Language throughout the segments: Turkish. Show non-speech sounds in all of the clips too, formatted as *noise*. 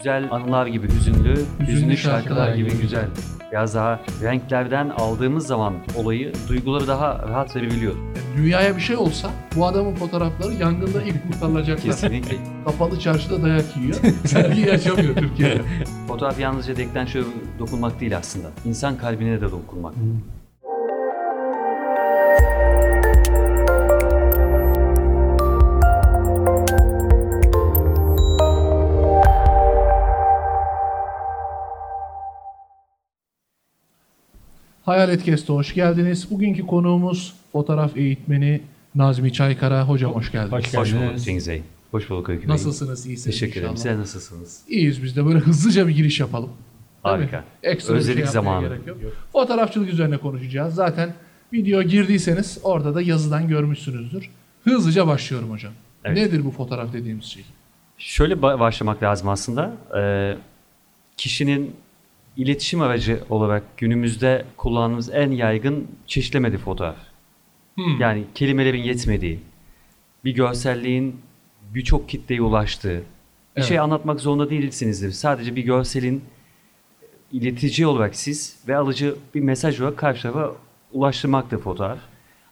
Güzel anılar gibi hüzünlü, hüzünlü şarkılar gibi güzel. Biraz daha renklerden aldığımız zaman olayı, duyguları daha rahat verebiliyor. Dünyaya bir şey olsa bu adamın fotoğrafları yangında ilk kurtarılacaklar. Kesinlikle. Kapalı çarşıda dayak yiyor. *laughs* Sergi yaşamıyor Türkiye'de. Fotoğraf yalnızca dekten şöyle dokunmak değil aslında. İnsan kalbine de dokunmak. Hayalet Kest'e hoş geldiniz. Bugünkü konuğumuz fotoğraf eğitmeni Nazmi Çaykara. Hocam hoş geldiniz. Hoş Hoş bulduk Cengiz Bey. Hoş bulduk Öykü Bey. Nasılsınız? İyisiniz Teşekkür ederim. inşallah. Siz nasılsınız? İyiyiz biz de. Böyle hızlıca bir giriş yapalım. Değil? Harika. Ekstra Özledik şey zamanı. gerek yok. Fotoğrafçılık üzerine konuşacağız. Zaten video girdiyseniz orada da yazıdan görmüşsünüzdür. Hızlıca başlıyorum hocam. Evet. Nedir bu fotoğraf dediğimiz şey? Şöyle ba- başlamak lazım aslında. Ee, kişinin iletişim aracı olarak günümüzde kullandığımız en yaygın çeşitlemedi fotoğraf. Hmm. Yani kelimelerin yetmediği, bir görselliğin birçok kitleye ulaştığı, bir Evet. şey anlatmak zorunda değilsinizdir. Sadece bir görselin iletici olarak siz ve alıcı bir mesaj olarak karşı tarafa ulaştırmaktır fotoğraf.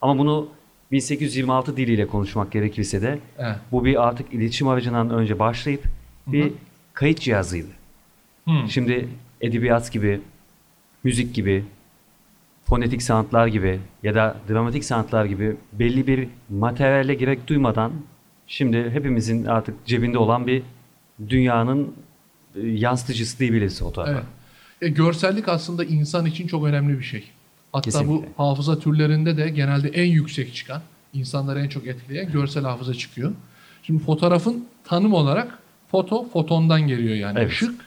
Ama bunu 1826 diliyle konuşmak gerekirse de Evet. bu bir artık iletişim aracından önce başlayıp bir Hı hı. kayıt cihazıydı. Hmm. Şimdi edebiyat gibi, müzik gibi, fonetik sanatlar gibi ya da dramatik sanatlar gibi belli bir materyalle gerek duymadan şimdi hepimizin artık cebinde olan bir dünyanın e, yansıtıcısı diyebiliriz fotoğrafa. Evet. E, görsellik aslında insan için çok önemli bir şey. Hatta Kesinlikle. bu hafıza türlerinde de genelde en yüksek çıkan, insanları en çok etkileyen görsel hafıza çıkıyor. Şimdi fotoğrafın tanım olarak foto, fotondan geliyor yani. Evet. Işık,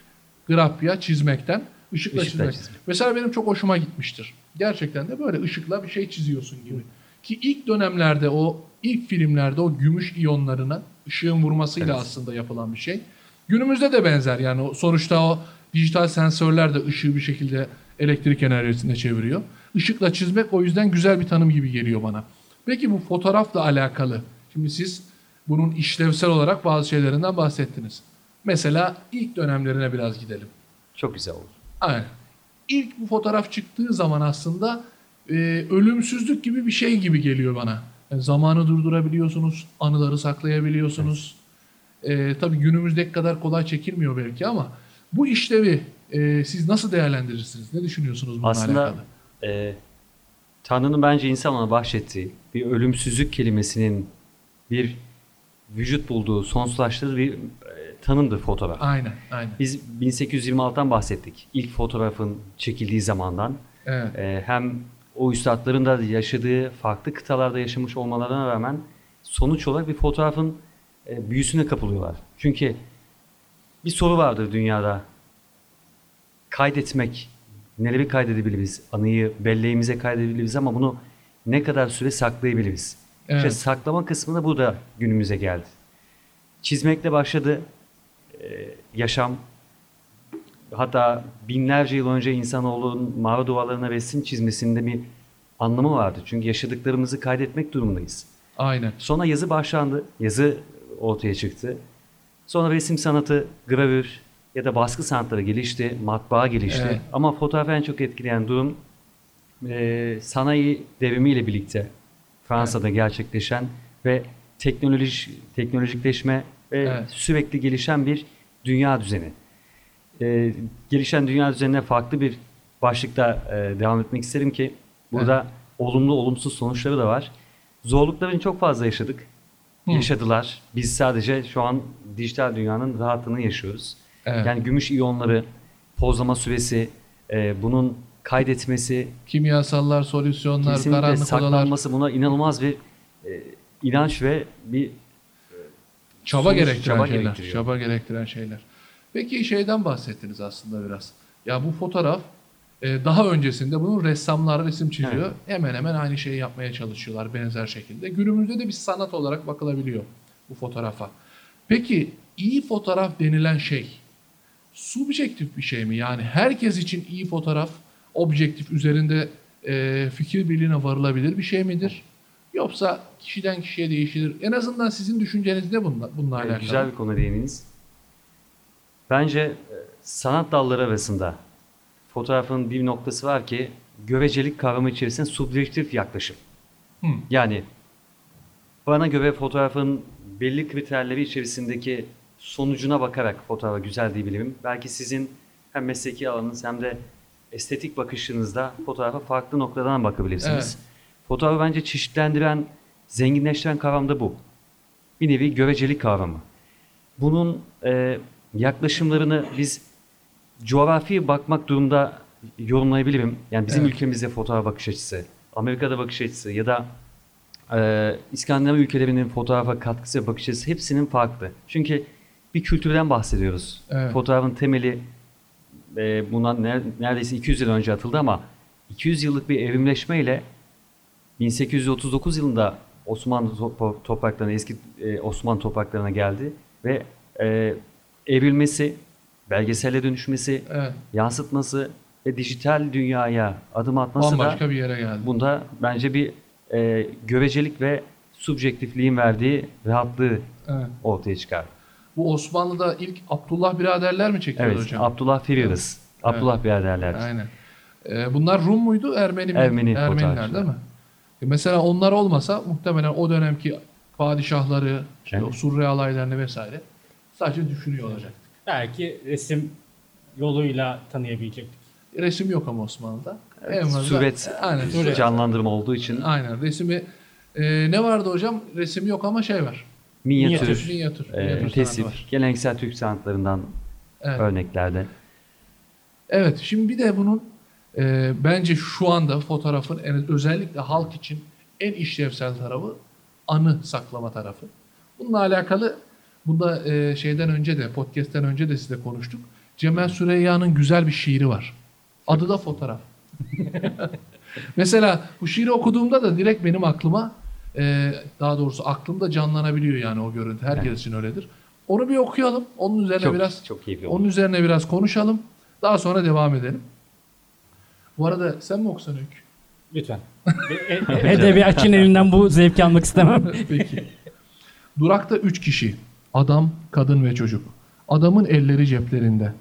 grafya, çizmekten, ışıkla, Işıkla çizmek. çizmek. Mesela benim çok hoşuma gitmiştir. Gerçekten de böyle ışıkla bir şey çiziyorsun gibi. Ki ilk dönemlerde o, ilk filmlerde o gümüş iyonlarına ışığın vurmasıyla Evet. aslında yapılan bir şey. Günümüzde de benzer yani sonuçta o dijital sensörler de ışığı bir şekilde elektrik enerjisine çeviriyor. Işıkla çizmek o yüzden güzel bir tanım gibi geliyor bana. Peki bu fotoğrafla alakalı. Şimdi siz bunun işlevsel olarak bazı şeylerinden bahsettiniz. Mesela ilk dönemlerine biraz gidelim. Çok güzel oldu. Aynen. İlk bu fotoğraf çıktığı zaman aslında e, ölümsüzlük gibi bir şey gibi geliyor bana. Yani zamanı durdurabiliyorsunuz, anıları saklayabiliyorsunuz. E, tabii günümüzdeki kadar kolay çekilmiyor belki ama bu işlevi e, siz nasıl değerlendirirsiniz? Ne düşünüyorsunuz bununla Aslında alakalı? e, Tanrı'nın bence insan ona bahşettiği bir ölümsüzlük kelimesinin bir vücut bulduğu, sonsuzlaştığı bir e, tanımdır fotoğraf. Aynen, aynen. Biz 1826'dan bahsettik. İlk fotoğrafın çekildiği zamandan. Evet. Ee, hem o üstadların da yaşadığı farklı kıtalarda yaşamış olmalarına rağmen sonuç olarak bir fotoğrafın e, büyüsüne kapılıyorlar. Çünkü bir soru vardır dünyada. Kaydetmek. Neleri kaydedebiliriz? Anıyı belleğimize kaydedebiliriz ama bunu ne kadar süre saklayabiliriz? İşte Evet. saklama kısmı da burada günümüze geldi. Çizmekle başladı. Ee, yaşam hatta binlerce yıl önce insanoğlunun mağara duvarlarına resim çizmesinde bir anlamı vardı. Çünkü yaşadıklarımızı kaydetmek durumundayız. Aynen. Sonra yazı başlandı. Yazı ortaya çıktı. Sonra resim sanatı, gravür ya da baskı sanatları gelişti. Matbaa gelişti. Evet. Ama fotoğrafı en çok etkileyen durum e, sanayi devrimiyle birlikte Fransa'da gerçekleşen ve teknoloji, teknolojikleşme ve Evet. sürekli gelişen bir dünya düzeni. E, gelişen dünya düzenine farklı bir başlıkta e, devam etmek isterim ki burada olumlu olumsuz sonuçları da var. Zorluklarını çok fazla yaşadık. Hı. Yaşadılar. Biz sadece şu an dijital dünyanın rahatını yaşıyoruz. Evet. Yani gümüş iyonları, pozlama süresi, e, bunun kaydetmesi, Kimyasallar, solüsyonlar, kesinlikle karanlık odalar, saklanması buna inanılmaz bir e, inanç ve bir çaba sonuç, gerektiren çaba şeyler. Çaba gerektiren şeyler. Peki şeyden bahsettiniz aslında biraz. Ya bu fotoğraf e, daha öncesinde bunun ressamlar resim çiziyor. Evet. Hemen hemen aynı şeyi yapmaya çalışıyorlar benzer şekilde. Günümüzde de bir sanat olarak bakılabiliyor bu fotoğrafa. Peki iyi fotoğraf denilen şey subjektif bir şey mi? Yani herkes için iyi fotoğraf objektif üzerinde e, fikir birliğine varılabilir bir şey midir? Yoksa kişiden kişiye değişir. En azından sizin düşünceniz ne bununla, bununla alakalı? güzel bir konu değindiniz. Bence e, sanat dalları arasında fotoğrafın bir noktası var ki görecelik kavramı içerisinde subjektif yaklaşım. Hı. Yani bana göre fotoğrafın belli kriterleri içerisindeki sonucuna bakarak fotoğrafa güzel diyebilirim. Belki sizin hem mesleki alanınız hem de estetik bakışınızda fotoğrafa farklı noktadan bakabilirsiniz. Fotoğrafı bence çeşitlendiren, zenginleştiren kavram da bu. Bir nevi görecelik kavramı. Bunun e, yaklaşımlarını biz coğrafi bakmak durumda yorumlayabilirim. Yani bizim Evet. ülkemizde fotoğraf bakış açısı, Amerika'da bakış açısı ya da e, İskandinav ülkelerinin fotoğrafa katkısı ve bakış açısı hepsinin farklı. Çünkü bir kültürden bahsediyoruz. Evet. Fotoğrafın temeli e, bundan ner- neredeyse 200 yıl önce atıldı ama 200 yıllık bir evrimleşmeyle 1839 yılında Osmanlı to- topraklarına, eski e, Osmanlı topraklarına geldi ve e, evrilmesi, belgeselle dönüşmesi, Evet. yansıtması ve dijital dünyaya adım atması Bambaşka da bir yere geldi. bunda bence bir e, görecelik ve subjektifliğin verdiği rahatlığı Evet. ortaya çıkar. Bu Osmanlı'da ilk Abdullah biraderler mi çekiyordu Evet, hocam? Abdullah Firuz, Abdullah biraderler. Aynen. Ee, bunlar Rum muydu, Ermeni mi? Ermeni Ermeniler değil mi? E mesela onlar olmasa muhtemelen o dönemki padişahları, işte Evet. o Surre alaylarını vesaire sadece düşünüyor olacak. Belki resim yoluyla tanıyabilecektik. Resim yok ama Osmanlı'da. En fazla- Suret Aynen. Suret. canlandırma olduğu için Aynen. Resmi e, ne vardı hocam? Resim yok ama şey var. Minyatür, Minyatür. e, Minyatür tesip, var. geleneksel Türk sanatlarından Evet. örneklerde. Evet, şimdi bir de bunun e, bence şu anda fotoğrafın en, özellikle halk için en işlevsel tarafı anı saklama tarafı. Bununla alakalı bunda e, şeyden önce de podcast'ten önce de size konuştuk. Cemal Süreyya'nın güzel bir şiiri var. Adı da fotoğraf. *laughs* *laughs* Mesela bu şiiri okuduğumda da direkt benim aklıma e, daha doğrusu aklımda canlanabiliyor yani o görüntü. Herkes için öyledir. Onu bir okuyalım. Onun üzerine Çok, biraz çok keyifli oldu. onun üzerine biraz konuşalım. Daha sonra devam edelim. Bu arada sen mi okusan Öykü? Lütfen. *laughs* E- e- *laughs* Edebiyatçının elinden bu zevki almak istemem. *laughs* Peki. Durakta üç kişi. Adam, kadın ve çocuk. Adamın elleri ceplerinde.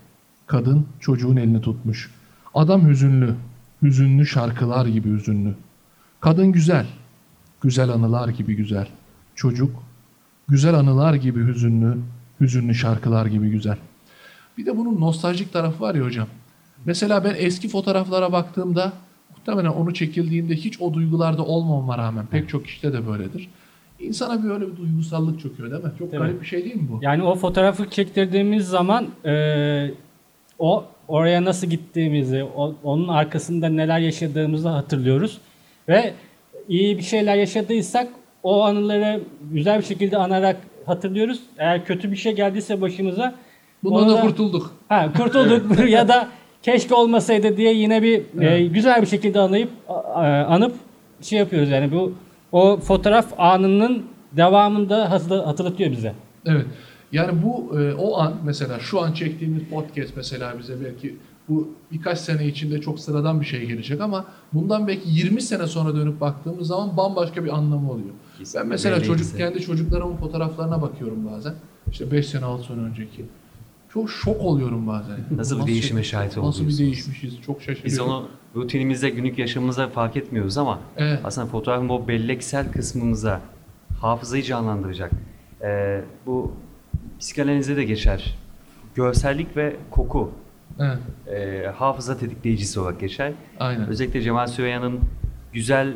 Kadın çocuğun elini tutmuş. Adam hüzünlü. Hüzünlü şarkılar gibi hüzünlü. Kadın güzel. Güzel anılar gibi güzel. Çocuk güzel anılar gibi hüzünlü. Hüzünlü şarkılar gibi güzel. Bir de bunun nostaljik tarafı var ya hocam. Mesela ben eski fotoğraflara baktığımda muhtemelen onu çekildiğinde hiç o duygularda olmamama rağmen pek çok işte de böyledir. İnsana bir öyle bir duygusallık çöküyor değil mi? Çok Tabii. garip bir şey değil mi bu? Yani o fotoğrafı çektirdiğimiz zaman e, o oraya nasıl gittiğimizi, o- onun arkasında neler yaşadığımızı hatırlıyoruz. Ve iyi bir şeyler yaşadıysak o anıları güzel bir şekilde anarak hatırlıyoruz. Eğer kötü bir şey geldiyse başımıza Bundan da kurtulduk. Ha, kurtulduk *laughs* ya da keşke olmasaydı diye yine bir e, Evet. güzel bir şekilde anayıp a- anıp şey yapıyoruz yani bu o fotoğraf anının devamında hatırla- hatırlatıyor bize. Evet. Yani bu e, o an mesela şu an çektiğimiz podcast mesela bize belki bu birkaç sene içinde çok sıradan bir şey gelecek ama bundan belki 20 sene sonra dönüp baktığımız zaman bambaşka bir anlamı oluyor. Kesinlikle Ben mesela çocuk kendi çocuklarımın fotoğraflarına bakıyorum bazen. İşte 5 sene 6 sene önceki. Çok şok oluyorum bazen. *laughs* Nasıl bir değişime şahit Nasıl bir oluyorsunuz? değişmişiz? Çok şaşırıyorum. Biz onu rutinimizde, günlük yaşamımızda fark etmiyoruz ama Evet. aslında fotoğrafın o belleksel kısmımıza hafızayı canlandıracak. Ee, bu psikanalize de geçer. Görsellik ve koku Evet. e, hafıza tetikleyicisi olarak geçer. Aynen. Özellikle Cemal Süreyya'nın güzel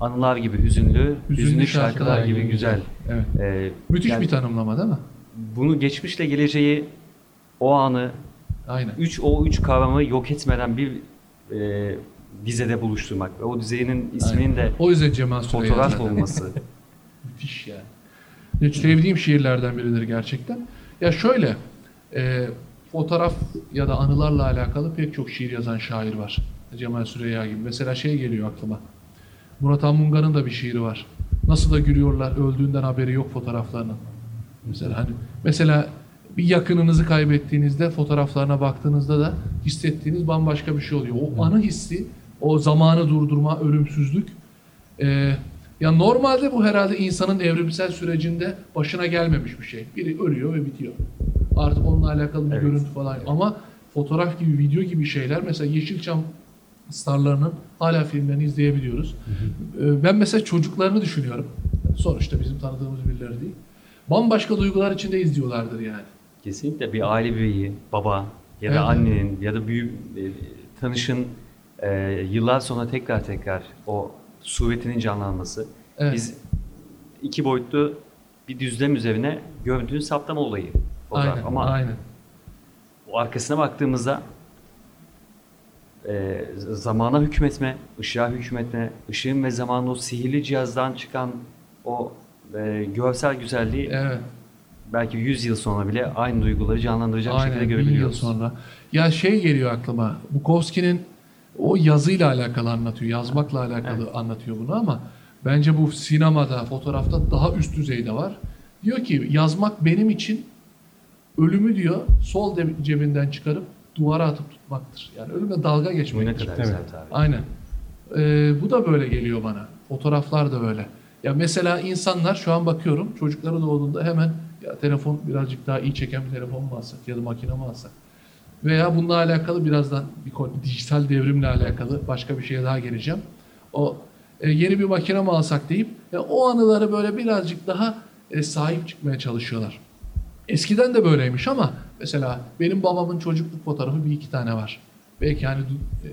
anılar gibi hüzünlü, hüzünlü, şarkılar, gibi güzel. Evet. Ee, Müthiş yani bir tanımlama değil mi? Bunu geçmişle geleceği o anı Aynen. üç o üç kavramı yok etmeden bir e, dizede buluşturmak ve o dizenin isminin de O yüzden Cemal Süreyya fotoğraf olması. *laughs* Müthiş yani. Hiç sevdiğim şiirlerden biridir gerçekten. Ya şöyle, e, fotoğraf ya da anılarla alakalı pek çok şiir yazan şair var. Cemal Süreyya gibi. Mesela şey geliyor aklıma. Murat Anmungan'ın da bir şiiri var. Nasıl da gülüyorlar öldüğünden haberi yok fotoğraflarının. Mesela hani mesela bir yakınınızı kaybettiğinizde fotoğraflarına baktığınızda da hissettiğiniz bambaşka bir şey oluyor. O anı hissi, o zamanı durdurma, ölümsüzlük. e, Ya normalde bu herhalde insanın evrimsel sürecinde başına gelmemiş bir şey. Biri ölüyor ve bitiyor. Artık onunla alakalı bir Evet. görüntü falan. Ama fotoğraf gibi, video gibi şeyler mesela Yeşilçam starlarının hala filmlerini izleyebiliyoruz. Ee, Ben mesela çocuklarını düşünüyorum. Sonuçta bizim tanıdığımız birileri değil. Bambaşka duygular içinde izliyorlardır yani. Kesinlikle bir aile bireyi, baba ya da Evet. annenin ya da büyük e, tanışın e, yıllar sonra tekrar tekrar o suretinin canlanması. Evet. Biz iki boyutlu bir düzlem üzerine görüntünün saptama olayı. Fotoğraf. Aynen, Ama aynen. o arkasına baktığımızda e, zamana hükmetme, ışığa hükmetme, ışığın ve zamanın o sihirli cihazdan çıkan o e, görsel güzelliği Evet. belki 100 yıl sonra bile aynı duyguları canlandıracak şekilde Aynen. Yıl görebiliyoruz. sonra. Ya şey geliyor aklıma. Bukowski'nin o yazıyla alakalı anlatıyor. Yazmakla alakalı anlatıyor bunu ama bence bu sinemada, fotoğrafta daha üst düzeyde var. Diyor ki yazmak benim için ölümü diyor sol de- cebinden çıkarıp duvara atıp tutmaktır. Yani ölümle dalga Bu ne kadar güzel tabi. Aynen. Ee, bu da böyle geliyor bana. Fotoğraflar da öyle. Ya mesela insanlar şu an bakıyorum çocukları doğduğunda hemen ya telefon birazcık daha iyi çeken bir telefon mu alsak ya da makine mi alsak? Veya bununla alakalı birazdan bir konu, *laughs* dijital devrimle alakalı başka bir şeye daha geleceğim. O e, yeni bir makine mi alsak deyip ya o anıları böyle birazcık daha e, sahip çıkmaya çalışıyorlar. Eskiden de böyleymiş ama mesela benim babamın çocukluk fotoğrafı bir iki tane var. Belki hani e,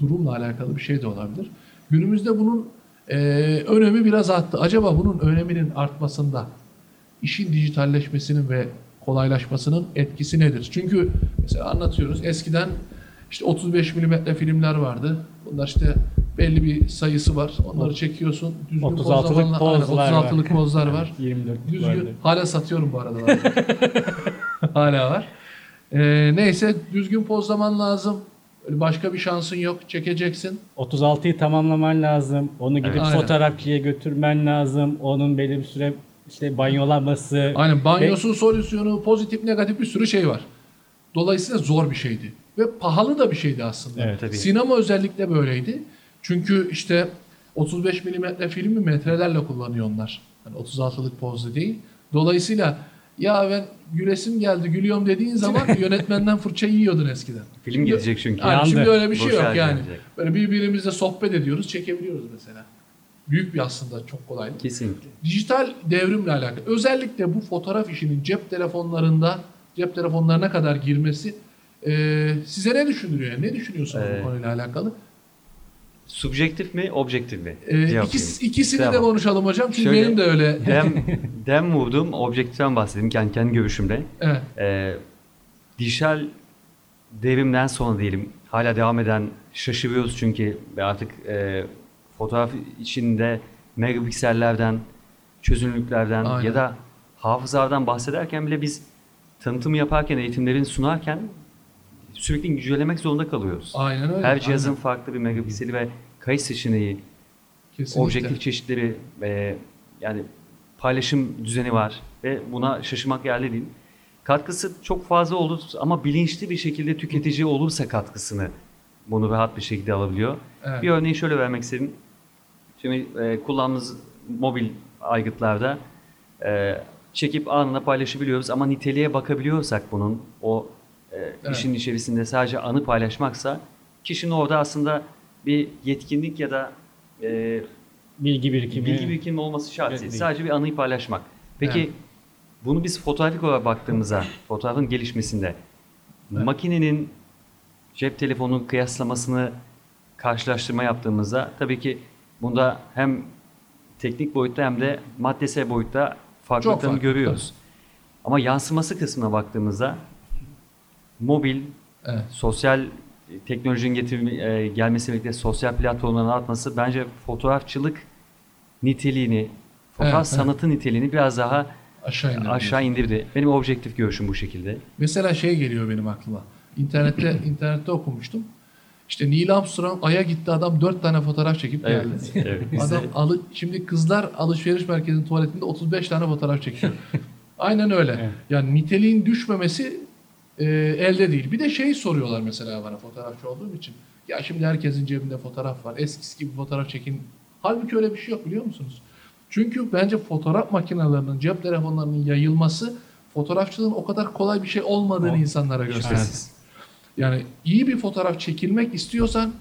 durumla alakalı bir şey de olabilir. Günümüzde bunun e, önemi biraz arttı. Acaba bunun öneminin artmasında işin dijitalleşmesinin ve kolaylaşmasının etkisi nedir? Çünkü mesela anlatıyoruz eskiden işte 35 milimetre filmler vardı. Bunlar işte belli bir sayısı var. Onları çekiyorsun. Düzgün 36'lık pozlamalarla- Aynen, pozlar var. 36'lık pozlar var. 24 Düzgün. vardı. Hala satıyorum bu arada. *laughs* Hala var. Ee, neyse düzgün pozlaman lazım. Öyle Başka bir şansın yok. Çekeceksin. 36'yı tamamlaman lazım. Onu gidip Aynen. fotoğrafçıya götürmen lazım. Onun belli bir süre işte banyolaması. Aynen banyosu, solüsyonu, pozitif, negatif bir sürü şey var. Dolayısıyla zor bir şeydi. Ve pahalı da bir şeydi aslında. Evet, tabii. Sinema özellikle böyleydi. Çünkü işte 35 milimetre filmi metrelerle kullanıyor onlar. Yani 36'lık pozlu değil. Dolayısıyla ya ben gülesim geldi gülüyorum dediğin zaman *laughs* yönetmenden fırça yiyordun eskiden. Film gidecek çünkü. Yani Yandı. şimdi öyle bir şey Boş yok yani. gelecek. Böyle birbirimizle sohbet ediyoruz, çekebiliyoruz mesela. Büyük bir aslında çok kolaylık. Kesinlikle. Dijital devrimle alakalı. Özellikle bu fotoğraf işinin cep telefonlarında, cep telefonlarına kadar girmesi e, size ne düşündürüyor? Yani? Ne düşünüyorsunuz Ee, bu konuyla alakalı? Subjektif mi, objektif mi? E, Cevap ikis- ikisini de Tamam. konuşalım hocam. Çünkü Şöyle- benim de öyle. *laughs* Dem, dem vurdum, objektiften bahsedeyim kendi, kendi görüşümde. evet. Ee, dijital devrimden sonra diyelim hala devam eden şaşırıyoruz çünkü ve artık e, fotoğraf içinde megapiksellerden, çözünürlüklerden Aynen. ya da hafızalardan bahsederken bile biz tanıtım yaparken, eğitimlerini sunarken sürekli güncelemek zorunda kalıyoruz. Aynen öyle. Her cihazın Aynen. farklı bir megapikseli ve kayıt seçeneği, Kesinlikle. objektif çeşitleri ve yani paylaşım düzeni var ve buna şaşırmak yerli değil. Katkısı çok fazla olur ama bilinçli bir şekilde tüketici olursa katkısını bunu rahat bir şekilde alabiliyor. Evet. Bir örneği şöyle vermek istedim. Şimdi e, kullandığımız mobil aygıtlarda e, çekip anında paylaşabiliyoruz ama niteliğe bakabiliyorsak bunun o e, işin içerisinde sadece anı paylaşmaksa kişinin orada aslında bir yetkinlik ya da e, Bilgi birikimi. bilgi birikimi olması şart Evet, değil. Sadece bir anıyı paylaşmak. Peki Evet. bunu biz fotoğrafik olarak baktığımızda, fotoğrafın gelişmesinde makinenin cep telefonunun kıyaslamasını karşılaştırma yaptığımızda tabii ki bunda hem teknik boyutta hem de maddesel boyutta farklılıklarını farklı, görüyoruz. Ama yansıması kısmına baktığımızda mobil, Evet. sosyal teknolojinin getirme, e, gelmesiyle birlikte sosyal platformların artması bence fotoğrafçılık niteliğini, fotoğraf Evet, evet. sanatı niteliğini biraz daha Aşağı indirdi. aşağı indirdi. Benim objektif görüşüm bu şekilde. Mesela şey geliyor benim aklıma. İnternette *clears throat* internette okumuştum. İşte Neil Armstrong Ay'a gitti adam dört tane fotoğraf çekip geldi. evet. *laughs* Adam *laughs* alı, şimdi kızlar alışveriş merkezinin tuvaletinde 35 tane fotoğraf çekiyor. *laughs* Aynen öyle. Evet. Yani niteliğin düşmemesi e, elde değil. Bir de şey soruyorlar mesela bana fotoğrafçı olduğum için. Ya şimdi herkesin cebinde fotoğraf var. Eskisi gibi fotoğraf çekin Halbuki öyle bir şey yok biliyor musunuz? Çünkü bence fotoğraf makinelerinin, cep telefonlarının yayılması fotoğrafçılığın o kadar kolay bir şey olmadığını O- insanlara gösteriyor. Şüphesiz. Yani iyi bir fotoğraf çekilmek istiyorsan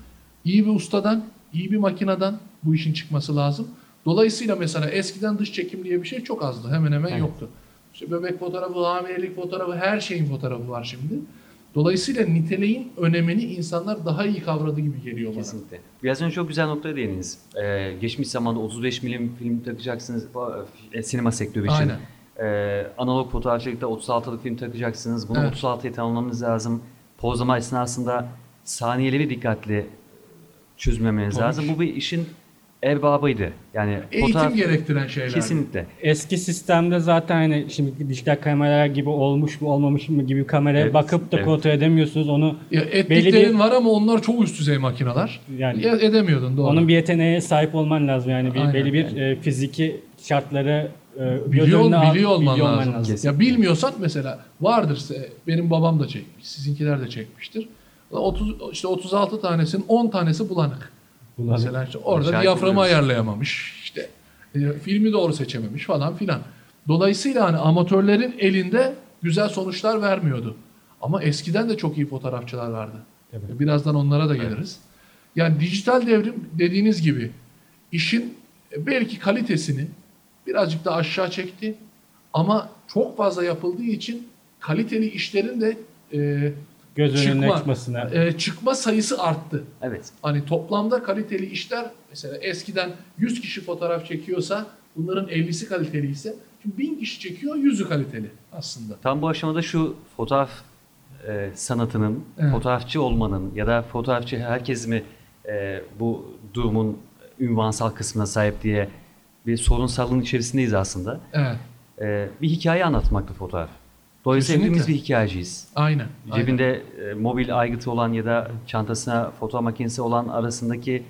iyi bir ustadan, iyi bir makineden bu işin çıkması lazım. Dolayısıyla mesela eskiden dış çekim diye bir şey çok azdı. Hemen hemen Evet. yoktu. İşte bebek fotoğrafı, hamilelik fotoğrafı, her şeyin fotoğrafı var şimdi. Dolayısıyla niteliğin önemini insanlar daha iyi kavradı gibi geliyor bana. Kesinlikle. Biraz önce çok güzel noktaya değindiniz. Ee, geçmiş zamanda 35 milim film takacaksınız e, sinema sektörü için. Aynen. Ee, analog fotoğrafçılıkta 36'lık film takacaksınız. Bunu Evet. 36'ya tamamlamanız lazım. Pozlama esnasında saniyeleri dikkatli çözmemeniz Tabii lazım. Bu bir işin erbabıydı. Yani Eğitim fotoğraf gerektiren şeyler. kesinlikle. Eski sistemde zaten hani şimdi dijital kameralar gibi olmuş mu olmamış mı gibi kameraya Evet, bakıp da evet. kontrol edemiyorsunuz. Onu Ya Belli ettiklerin bir- var ama onlar çok üst düzey makineler. yani Ya edemiyordun doğru. onun bir yeteneğe sahip olman lazım yani bir, Aynen. belli bir e, fiziki şartları e, biliyor, önüne al- biliyor olman biliyor lazım. Kesin. Ya bilmiyorsan mesela vardır benim babam da çekmiş, sizinkiler de çekmiştir. 30 işte 36 tanesinin 10 tanesi bulanık. Bulanık. Mesela işte orada Şahit diyaframı oluyoruz. ayarlayamamış. işte e, filmi doğru seçememiş falan filan. Dolayısıyla hani amatörlerin elinde güzel sonuçlar vermiyordu. Ama eskiden de çok iyi fotoğrafçılar vardı. Evet. Birazdan onlara da geliriz. Yani dijital devrim dediğiniz gibi işin e, belki kalitesini birazcık da aşağı çekti. Ama çok fazla yapıldığı için kaliteli işlerin de e, göz önüne çıkma, çıkmasına. e, çıkma sayısı arttı. Evet. Hani toplamda kaliteli işler mesela eskiden 100 kişi fotoğraf çekiyorsa bunların 50'si kaliteliyse şimdi 1000 kişi çekiyor 100'ü kaliteli aslında. Tam bu aşamada şu fotoğraf e, sanatının, Evet. fotoğrafçı olmanın ya da fotoğrafçı herkes mi e, bu durumun ünvansal kısmına sahip diye bir sorunsallığın içerisindeyiz aslında. Evet. E, bir hikaye anlatmakta fotoğraf. Dolayısıyla Kesinlikle. hepimiz bir hikayeciyiz. Aynen. aynen. Cebinde e, mobil aygıtı olan ya da çantasına fotoğraf makinesi olan arasındaki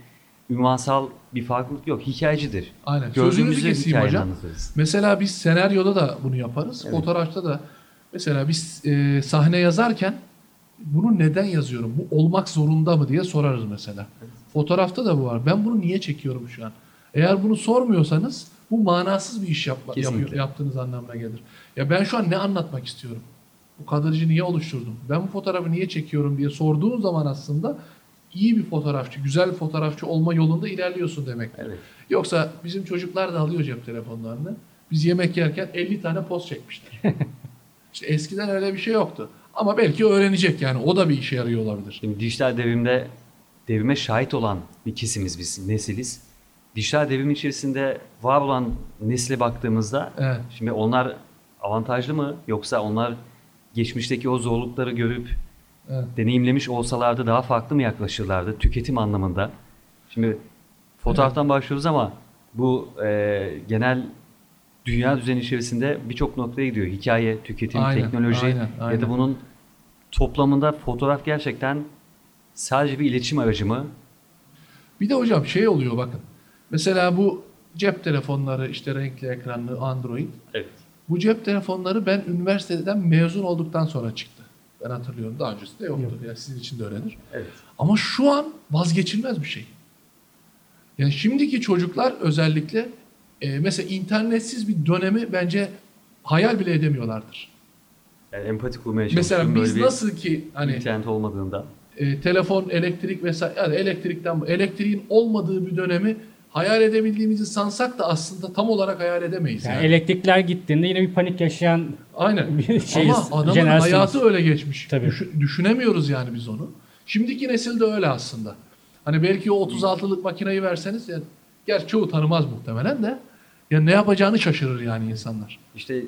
ünvansal bir farklılık yok. Hikayecidir. Aynen. Sözünüzü keseyim hocam. anlatırız. Mesela biz senaryoda da bunu yaparız. Evet. Fotoğrafta da mesela biz e, sahne yazarken bunu neden yazıyorum? Bu olmak zorunda mı diye sorarız mesela. Fotoğrafta da bu var. Ben bunu niye çekiyorum şu an? Eğer bunu sormuyorsanız bu manasız bir iş yapma, yapıyor, yaptığınız anlamına gelir. Ya ben şu an ne anlatmak istiyorum? Bu kadrajı niye oluşturdum? Ben bu fotoğrafı niye çekiyorum diye sorduğun zaman aslında iyi bir fotoğrafçı, güzel bir fotoğrafçı olma yolunda ilerliyorsun demektir. Evet. Yoksa bizim çocuklar da alıyor cep telefonlarını. Biz yemek yerken 50 tane poz çekmişler. *laughs* işte eskiden öyle bir şey yoktu. Ama belki öğrenecek yani o da bir işe yarıyor olabilir. Şimdi dijital devrimde devrime şahit olan bir kesimiz biz, nesiliz. Dijital devrim içerisinde var olan nesile baktığımızda Evet. şimdi onlar avantajlı mı yoksa onlar geçmişteki o zorlukları görüp Evet. deneyimlemiş olsalardı daha farklı mı yaklaşırlardı tüketim anlamında? Şimdi fotoğraftan başlıyoruz ama bu e, genel dünya düzeni içerisinde birçok noktaya gidiyor. Hikaye, tüketim, Aynen, teknoloji aynen, ya da bunun toplamında fotoğraf gerçekten sadece bir iletişim aracı mı? Bir de hocam şey oluyor bakın. Mesela bu cep telefonları işte renkli ekranlı Android. Evet. Bu cep telefonları ben üniversiteden mezun olduktan sonra çıktı. Ben hatırlıyorum. Daha öncesinde yoktu. Yok. Yani sizin için de öyledir. Evet. Ama şu an vazgeçilmez bir şey. Yani şimdiki çocuklar özellikle e, mesela internetsiz bir dönemi bence hayal bile edemiyorlardır. Yani empati kurmaya Mesela biz böyle nasıl ki hani internet olmadığında. e, telefon, elektrik vesaire yani elektrikten elektriğin olmadığı bir dönemi hayal edebildiğimizi sansak da aslında tam olarak hayal edemeyiz. Yani Yani. elektrikler gittiğinde yine bir panik yaşayan Aynen. *laughs* bir şeyiz. Ama adamın jenerasyonuz. hayatı öyle geçmiş. Tabii. Düşü- düşünemiyoruz yani biz onu. Şimdiki nesil de öyle aslında. Hani belki o 36'lık makineyi verseniz yani, gerçi çoğu tanımaz muhtemelen de ya ne yapacağını şaşırır yani insanlar. İşte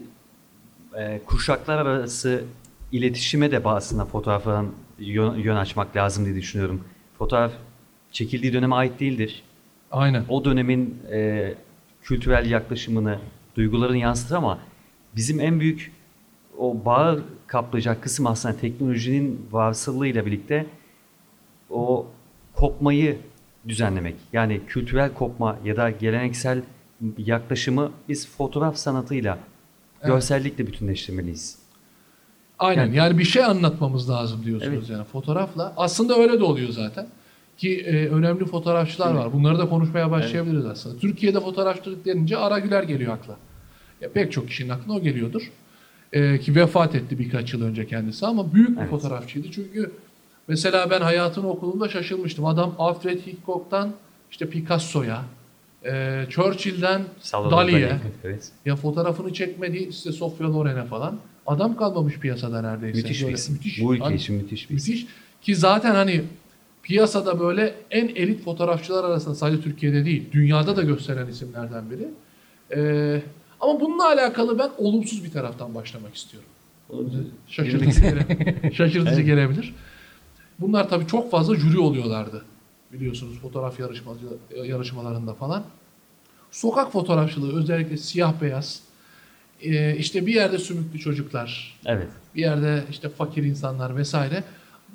e, kuşaklar arası iletişime de aslında fotoğrafların yön, yön açmak lazım diye düşünüyorum. Fotoğraf çekildiği döneme ait değildir. Aynen. O dönemin e, kültürel yaklaşımını, duygularını yansıtır ama bizim en büyük o bağı kaplayacak kısım aslında teknolojinin varsıllığıyla birlikte o kopmayı düzenlemek. Yani kültürel kopma ya da geleneksel yaklaşımı biz fotoğraf sanatıyla, Evet. görsellikle bütünleştirmeliyiz. Aynen. Yani- Yani bir şey anlatmamız lazım diyorsunuz Evet. yani fotoğrafla. Aslında öyle de oluyor zaten. Ki e, önemli fotoğrafçılar var. Bunları da konuşmaya başlayabiliriz aslında. Türkiye'de fotoğrafçılık denince Ara Güler geliyor akla. Ya pek çok kişinin aklına o geliyordur. E, ki vefat etti birkaç yıl önce kendisi ama büyük bir Evet. fotoğrafçıydı. Çünkü mesela ben hayatını okuduğumda şaşırmıştım. Adam Alfred Hitchcock'tan işte Picasso'ya, e, Churchill'den Dali'ye, Dali. Evet. ya fotoğrafını çekmediği işte Sofia Loren'e falan. Adam kalmamış piyasada neredeyse. Müthiş bir isim. Müthiş. Bu ülke için müthiş bir isim. müthiş. Ki zaten hani piyasada böyle en elit fotoğrafçılar arasında sadece Türkiye'de değil, dünyada da gösteren isimlerden biri. Ee, ama bununla alakalı ben olumsuz bir taraftan başlamak istiyorum. Şaşırtıcı, gele- *laughs* *laughs* şaşırtıcı Evet. gelebilir. Bunlar tabii çok fazla jüri oluyorlardı. Biliyorsunuz fotoğraf yarışmacı, yarışmalarında falan. Sokak fotoğrafçılığı özellikle siyah beyaz. Ee, işte bir yerde sümüklü çocuklar, Evet. bir yerde işte fakir insanlar vesaire.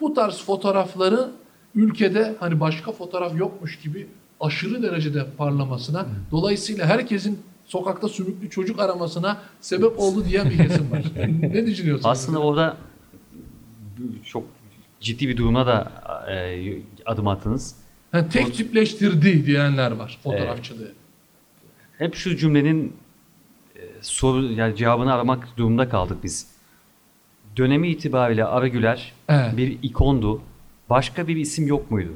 Bu tarz fotoğrafları ülkede hani başka fotoğraf yokmuş gibi aşırı derecede parlamasına, dolayısıyla herkesin sokakta sümüklü çocuk aramasına sebep oldu diyen bir kesim var. *laughs* ne düşünüyorsunuz? Aslında orada çok ciddi bir duruma da e, adım attınız. Ha, tek tipleştirdi diyenler var fotoğrafçılığı. Hep şu cümlenin e, soru yani cevabını aramak durumunda kaldık biz. Dönemi itibariyle Ara Güler Evet. bir ikondu. Başka bir isim yok muydu?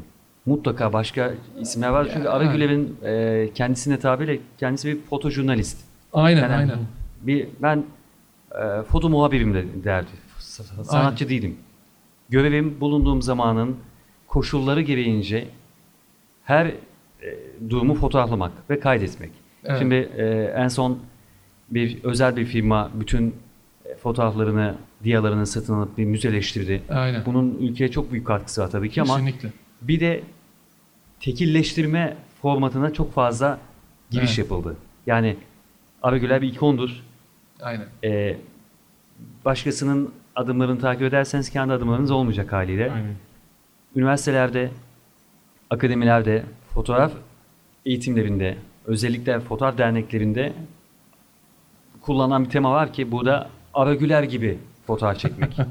Mutlaka başka isimler var. Çünkü Yani. Güler'in e, kendisine tabiriyle kendisi bir fotojurnalist. Aynen Yani aynen. Bir ben e, foto muhabirim de derdi. Sanatçı değilim. Görevim bulunduğum zamanın koşulları gereğince her e, durumu fotoğraflamak ve kaydetmek. Evet. Şimdi e, en son bir özel bir firma bütün fotoğraflarını, diyalarını satın alıp bir müzeleştirdi. Aynen. Bunun ülkeye çok büyük katkısı var tabii ki ama Kesinlikle. bir de tekilleştirme formatına çok fazla giriş Evet. yapıldı. Yani Aragüler bir ikondur. Aynen. Ee, başkasının adımlarını takip ederseniz kendi adımlarınız olmayacak haliyle. Aynen. Üniversitelerde, akademilerde, fotoğraf eğitimlerinde, özellikle fotoğraf derneklerinde kullanılan bir tema var ki burada Aragüler gibi fotoğraf çekmek. *laughs*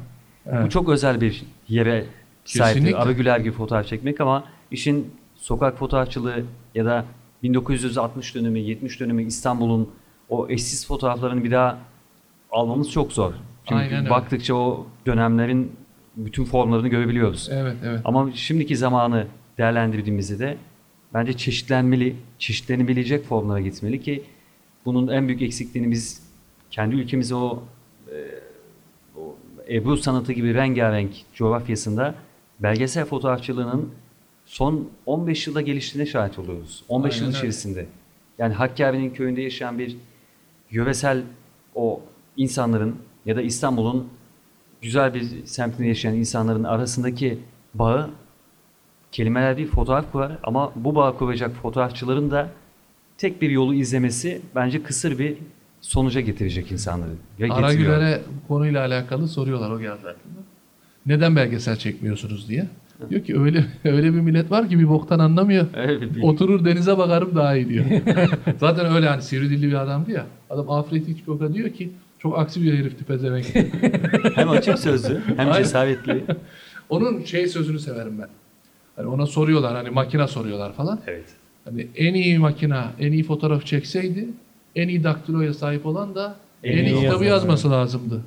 Evet. Bu çok özel bir yere. Kesinlikle. Aragüler gibi fotoğraf çekmek ama işin sokak fotoğrafçılığı ya da 1960 dönemi, 70 dönemi İstanbul'un o eşsiz fotoğraflarını bir daha almamız çok zor. Çünkü Aynen öyle. baktıkça o dönemlerin bütün formlarını görebiliyoruz. Evet evet. Ama şimdiki zamanı değerlendirdiğimizde de bence çeşitlenmeli, çeşitlenebilecek formlara gitmeli ki bunun en büyük eksikliğini biz kendi ülkemize o, e, o Ebru sanatı gibi rengarenk coğrafyasında belgesel fotoğrafçılığının son 15 yılda geliştiğine şahit oluyoruz. 15 Aynen yıl öyle. içerisinde. Yani Hakkari'nin köyünde yaşayan bir yöresel o insanların ya da İstanbul'un güzel bir semtinde yaşayan insanların arasındaki bağı kelimeler değil fotoğraf kurar ama bu bağı kuracak fotoğrafçıların da tek bir yolu izlemesi bence kısır bir sonuca getirecek insanları. Getiriyor. Aragüler'e bu konuyla alakalı soruyorlar o geldi aklıma. Neden belgesel çekmiyorsunuz diye. Diyor ki öyle öyle bir millet var ki bir boktan anlamıyor. *laughs* Evet, Oturur denize bakarım daha iyi diyor. *laughs* Zaten öyle hani sivri dilli bir adamdı ya. Adam Alfred Hitchcock'a diyor ki çok aksi bir herifti pezevenk. *laughs* hem açık sözlü hem Aynen. cesaretli. Onun şey sözünü severim ben. Hani ona soruyorlar hani makine soruyorlar falan. Evet. Hani en iyi makina, en iyi fotoğraf çekseydi en iyi daktiloya sahip olan da en, En iyi iyi kitabı yazması lazımdı.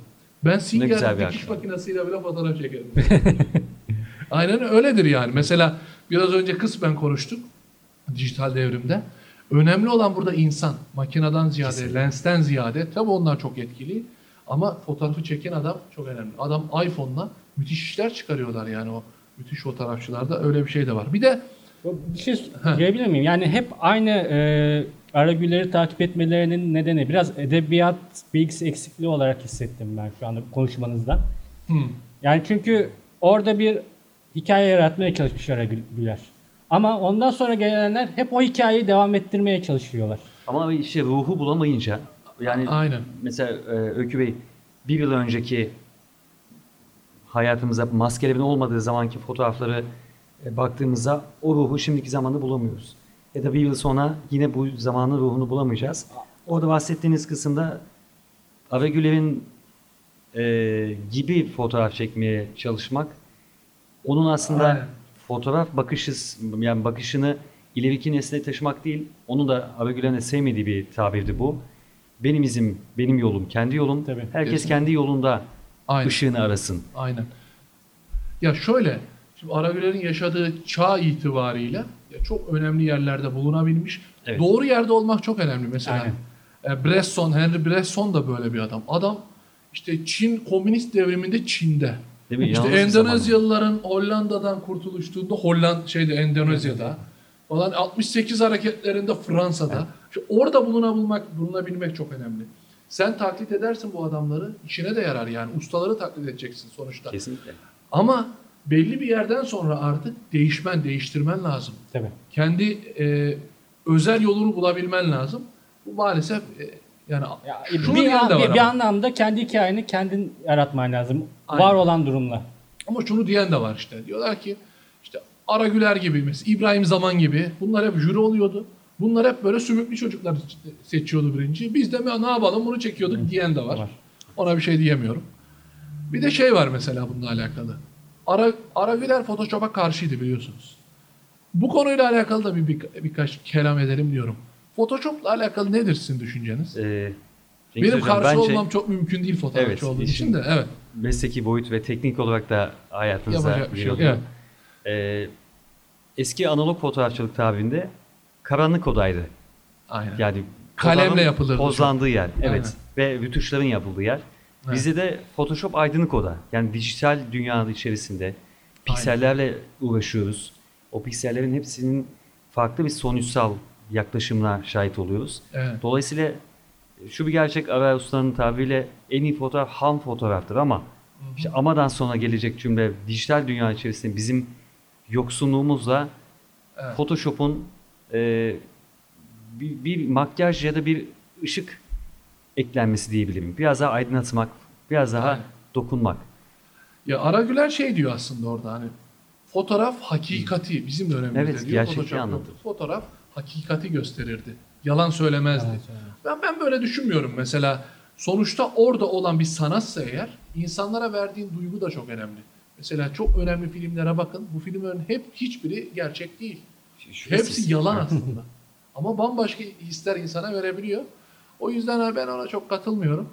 Ben Singer dikiş makinesiyle bile fotoğraf çekerim. *laughs* Aynen öyledir yani. Mesela biraz önce kısmen konuştuk dijital devrimde. Önemli olan burada insan. Makineden ziyade, lensten ziyade. Tabii onlar çok etkili. Ama fotoğrafı çeken adam çok önemli. Adam iPhone'la müthiş işler çıkarıyorlar yani o müthiş fotoğrafçılarda öyle bir şey de var. Bir de Bir şey diyebilir miyim? Yani hep aynı e, Aragüler'i takip etmelerinin nedeni biraz edebiyat bilgisi eksikliği olarak hissettim ben şu anda konuşmanızda. hmm, Yani çünkü orada bir hikaye yaratmaya çalışmış Aragüler. Ama ondan sonra gelenler hep o hikayeyi devam ettirmeye çalışıyorlar. Ama işte ruhu bulamayınca yani aynen. mesela e, Öykü Bey bir yıl önceki hayatımıza maskelerin olmadığı zamanki fotoğrafları e, baktığımızda o ruhu şimdiki zamanda bulamıyoruz. Ya da bir yıl sonra yine bu zamanın ruhunu bulamayacağız. Orada bahsettiğiniz kısımda Aragüler'in e, gibi fotoğraf çekmeye çalışmak onun aslında Aynen. fotoğraf bakışız yani bakışını ileriki nesle taşımak değil. Onu da Aragüler'in sevmediği bir tabirdi bu. Benim izim, benim yolum, kendi yolum. Tabii. Herkes Kesinlikle. kendi yolunda Aynen. ışığını arasın. Aynen. Ya şöyle, şimdi Aragüler'in yaşadığı çağ itibariyle çok önemli yerlerde bulunabilmiş. Evet. Doğru yerde olmak çok önemli mesela. Aynen. E, Bresson, Henry Bresson da böyle bir adam. Adam işte Çin komünist devriminde Çin'de. Değil mi? İşte Yalnız Endonezyalıların Hollanda'dan kurtuluştuğunda Holland şeyde Endonezya'da falan 68 hareketlerinde Fransa'da. İşte orada bulunabilmek bulunabilmek çok önemli. Sen taklit edersin bu adamları, işine de yarar yani. Ustaları taklit edeceksin sonuçta. Kesinlikle. Ama belli bir yerden sonra artık değişmen, değiştirmen lazım. Tabii. Kendi e, özel yolunu bulabilmen lazım. Bu maalesef e, yani Ya, şunun bir, da bir, bir ama. anlamda kendi hikayeni kendin yaratman lazım. Aynen. Var olan durumla. Ama şunu diyen de var işte. Diyorlar ki işte Ara Güler gibi mesela İbrahim Zaman gibi bunlar hep jüri oluyordu. Bunlar hep böyle sümüklü çocuklar seçiyordu birinci. Biz de ne yapalım bunu çekiyorduk diyen de var. Var. Ona bir şey diyemiyorum. Bir de şey var mesela bununla alakalı. Ara, Ara Güler Photoshop'a karşıydı biliyorsunuz. Bu konuyla alakalı da bir, bir birkaç kelam edelim diyorum. Photoshop'la alakalı nedir sizin düşünceniz? Ee, Cengiz Benim Hocam, karşı bence olmam çok mümkün değil fotoğrafçı Evet, olduğum için de. Evet. mesleki boyut ve teknik olarak da hayatınıza Yapacak bir şey yok. Evet. Ee, eski analog fotoğrafçılık tabirinde karanlık odaydı. Aynen. Yani Kalemle yapılırdı Pozlandığı yer. Evet. Aynen. Ve rütuşların yapıldığı yer. Evet. Bizde de Photoshop aydınlık oda. Yani dijital dünyanın içerisinde piksellerle uğraşıyoruz. O piksellerin hepsinin farklı bir sonuçsal yaklaşımına şahit oluyoruz. Evet. Dolayısıyla şu bir gerçek Aray Usta'nın tabiriyle en iyi fotoğraf ham fotoğraftır ama işte amadan sonra gelecek cümle dijital dünya içerisinde bizim yoksunluğumuzla Evet. Photoshop'un e, bir, bir makyaj ya da bir ışık eklenmesi diyebilirim. Biraz daha aydınlatmak, biraz daha Aynen. dokunmak. Ya Ara Güler şey diyor aslında orada hani fotoğraf hakikati bizim dönemimizde Evet, diyor. yoktu. Fotoğraf hakikati gösterirdi. Yalan söylemezdi. Yalan söylemez. Ben ben böyle düşünmüyorum mesela. Sonuçta orada olan bir sanatsa eğer insanlara verdiğin duygu da çok önemli. Mesela çok önemli filmlere bakın. Bu filmlerin hep hiçbiri gerçek değil. Hepsi yalan aslında. Ama bambaşka hisler insana verebiliyor. O yüzden ben ona çok katılmıyorum.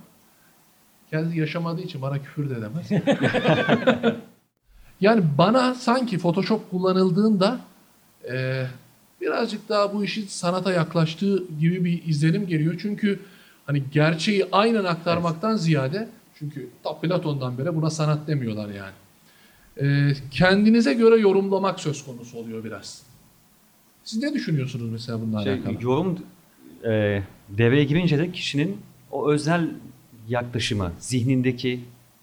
Kendisi yaşamadığı için bana küfür de edemez. *laughs* yani bana sanki Photoshop kullanıldığında e, birazcık daha bu işin sanata yaklaştığı gibi bir izlenim geliyor. Çünkü hani gerçeği aynen aktarmaktan ziyade çünkü ta Platon'dan beri buna sanat demiyorlar yani. E, kendinize göre yorumlamak söz konusu oluyor biraz. Siz ne düşünüyorsunuz mesela bununla Şey, alakalı? yorum e, devreye girince de kişinin o özel yaklaşımı, zihnindeki